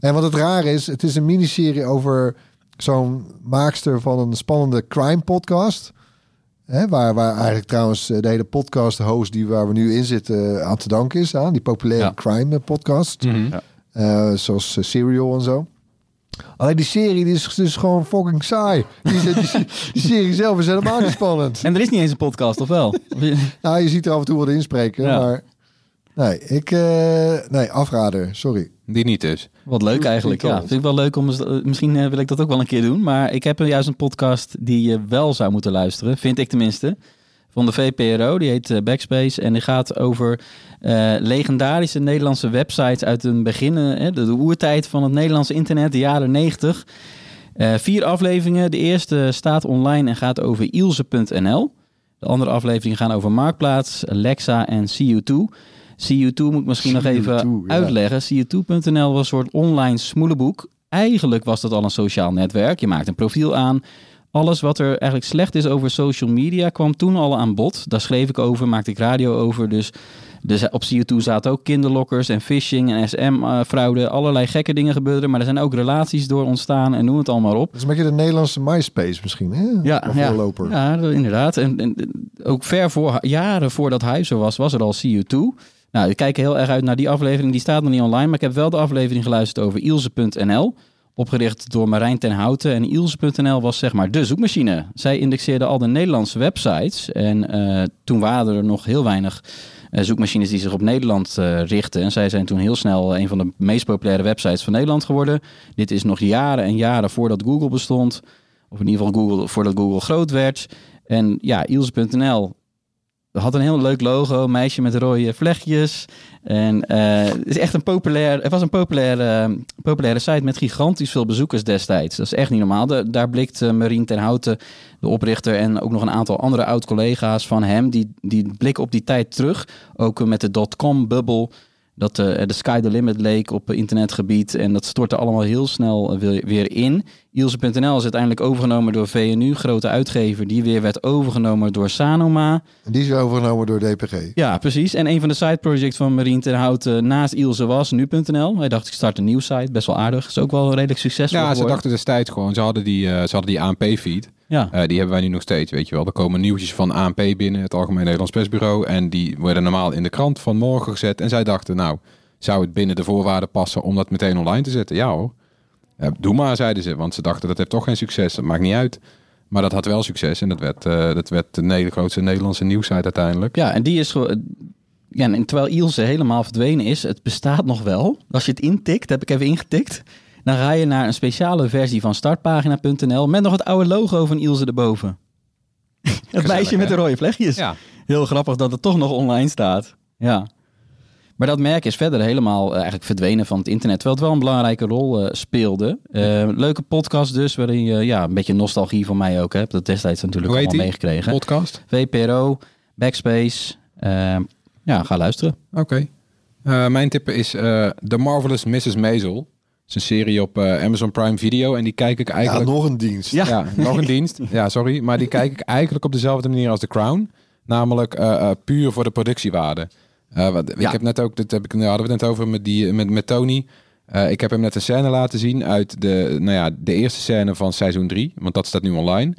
en wat het raar is, het is een miniserie over zo'n maakster van een spannende crime podcast. Hè, waar, waar eigenlijk trouwens de hele podcast host die waar we nu in zitten aan te danken is aan. Die populaire Ja. crime podcast. Eh, zoals eh, Serial en zo. Alleen die serie die is dus gewoon fucking saai. Die, die, die, die serie zelf is helemaal niet spannend. En er is niet eens een podcast, of wel? Nou, je ziet er af en toe wat inspreken, Ja. maar... Nee, ik... eh, nee, afrader, sorry. Die niet dus. Wat leuk eigenlijk. Ja, vind ik wel leuk om eh, misschien eh, wil ik dat ook wel een keer doen. Maar ik heb juist een podcast die je wel zou moeten luisteren, vind ik tenminste. Van de VPRO, die heet eh, Backspace. En die gaat over eh, legendarische Nederlandse websites uit een begin, eh, de, de oertijd van het Nederlandse internet, de jaren 90. Eh, vier afleveringen. De eerste staat online en gaat over ilse.nl. De andere afleveringen gaan over Marktplaats, Alexa en CU2. CU2 moet ik misschien nog even CU2, ja. uitleggen. CU2.nl was een soort online smoelenboek. Eigenlijk was dat al een sociaal netwerk. Je maakt een profiel aan. Alles wat er eigenlijk slecht is over social media kwam toen al aan bod. Daar schreef ik over, maakte ik radio over. Dus, dus op CU2 zaten ook kinderlokkers en phishing en SM-fraude. Allerlei gekke dingen gebeurden. Maar er zijn ook relaties door ontstaan en noem het allemaal op. Dat is een beetje de Nederlandse MySpace misschien, hè? Ja, Of ja, voorloper. ja inderdaad. En, en ook ver voor, jaren voordat Hive zo was, was er al CU2. Nou, ik kijk heel erg uit naar die aflevering. Die staat nog niet online, maar ik heb wel de aflevering geluisterd over Ilse.nl. Opgericht door Marijn ten Houten. En Ilse.nl was zeg maar de zoekmachine. Zij indexeerde al de Nederlandse websites. En eh, toen waren er nog heel weinig eh, zoekmachines die zich op Nederland eh, richten. En zij zijn toen heel snel een van de meest populaire websites van Nederland geworden. Dit is nog jaren en jaren voordat Google bestond. Of in ieder geval Google, voordat Google groot werd. En ja, Ilse.nl had een heel leuk logo, meisje met rode vlechtjes. En eh, het is echt een populair, het was een populaire, populaire site met gigantisch veel bezoekers destijds. Dat is echt niet normaal. Da- daar blikt eh, Marien ten Houten, de oprichter, en ook nog een aantal andere oud-collega's van hem, die, die blikken op die tijd terug. Ook met de dotcom-bubbel. Dat eh, de sky the limit leek op internetgebied. En dat stortte allemaal heel snel eh, weer, weer in. Ilse.nl is uiteindelijk overgenomen door VNU, grote uitgever. Die weer werd overgenomen door Sanoma. En die is weer overgenomen door DPG. Ja, precies. En een van de side projects van Marien ten Houten naast Ilse was nu.nl. Hij dacht, ik start een nieuw site. Best wel aardig. Is ook wel redelijk succesvol Ja, ze geworden. dachten destijds gewoon, ze hadden die, eh, ze hadden die ANP-feed. Ja. Eh, die hebben wij nu nog steeds, weet je wel. Er komen nieuwtjes van ANP binnen, het Algemeen Nederlands Persbureau. En die worden normaal in de krant van morgen gezet. En zij dachten, nou, zou het binnen de voorwaarden passen om dat meteen online te zetten? Ja hoor. Ja, doe maar, zeiden ze. Want ze dachten, dat heeft toch geen succes. Dat maakt niet uit. Maar dat had wel succes. En dat werd, eh, dat werd de grootste Nederlandse nieuwsite uiteindelijk. Ja, en die is, ja, en terwijl Ilse helemaal verdwenen is, het bestaat nog wel. Als je het intikt, heb ik even ingetikt, dan ga je naar een speciale versie van startpagina.nl met nog het oude logo van Ilse erboven. het meisje met de rode vlechtjes. Ja. Heel grappig dat het toch nog online staat. Ja. Maar dat merk is verder helemaal eh, eigenlijk verdwenen van het internet. Terwijl het wel een belangrijke rol eh, speelde. Eh, leuke podcast dus, waarin je ja, een beetje nostalgie van mij ook hebt. Dat destijds natuurlijk allemaal die? meegekregen. Podcast? VPRO, Backspace. Eh, ja, ga luisteren. Oké. Mijn tip is The Marvelous Mrs. Maisel. Het is een serie op eh, Amazon Prime Video. En die kijk ik Ja, eigenlijk... nog een dienst. Ja. Ja, nog een dienst. Ja, sorry. Maar die kijk ik eigenlijk op dezelfde manier als The Crown. Namelijk eh, eh, puur voor de productiewaarde. Wat, Ja. Ik heb net ook, dit heb ik, nou, hadden we het net over met, die, met, met Tony. Eh, ik heb hem net een scène laten zien uit de, nou ja, de eerste scène van seizoen 3. Want dat staat nu online.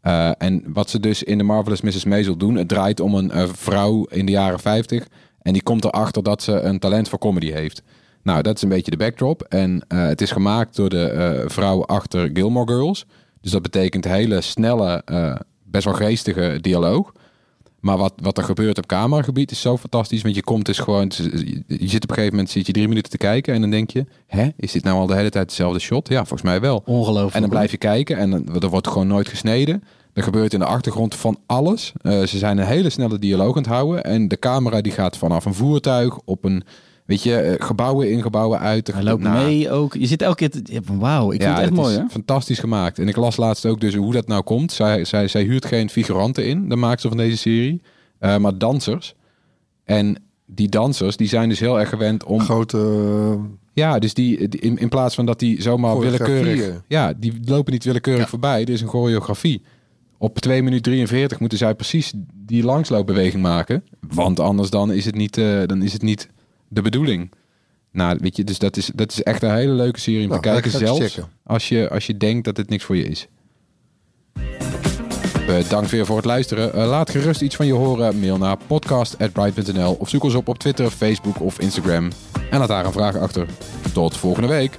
Eh, en wat ze dus in The Marvelous Mrs. Maisel doen. Het draait om een eh, vrouw in de jaren 50. En die komt erachter dat ze een talent voor comedy heeft. Nou, dat is een beetje de backdrop. En eh, het is gemaakt door de eh, vrouw achter Gilmore Girls. Dus dat betekent hele snelle, eh, best wel geestige dialoog. Maar wat, wat er gebeurt op cameragebied is zo fantastisch. Want je komt dus gewoon... Je zit op een gegeven moment zit je drie minuten te kijken... en dan denk je... Hè, is dit nou al de hele tijd dezelfde shot? Ja, volgens mij wel. Ongelooflijk. En dan blijf je kijken en dan- er wordt gewoon nooit gesneden. Er gebeurt in de achtergrond van alles. Ze zijn een hele snelle dialoog aan het houden. En de camera die gaat vanaf een voertuig op een... Weet je, eh, gebouwen in, gebouwen uit. Hij loopt Nou, mee ook. Je zit elke keer... Wauw, ik vind het echt mooi hè? fantastisch gemaakt. En ik las laatst ook dus hoe dat nou komt. Zij, zij, zij huurt geen figuranten in, de maakster van deze serie. eh, maar dansers. En die dansers, die zijn dus heel erg gewend om... Grote... Ja, dus die, die- in, in plaats van dat die zomaar willekeurig... Ja, die lopen niet willekeurig Ja. voorbij. Er is een choreografie. Op 2 minuten 43 moeten zij precies die langsloopbeweging maken. Want anders dan is het niet, eh, dan is het niet de bedoeling. Nou, weet je, dus dat is, dat is echt een hele leuke serie om Nou, te kijken. ik eens Zelfs als je, als je denkt dat het niks voor je is. Bedankt weer voor het luisteren. Eh, laat gerust iets van je horen. Mail naar podcast.bright.nl of zoek ons op op Twitter, Facebook of Instagram. En laat daar een vraag achter. Tot volgende week.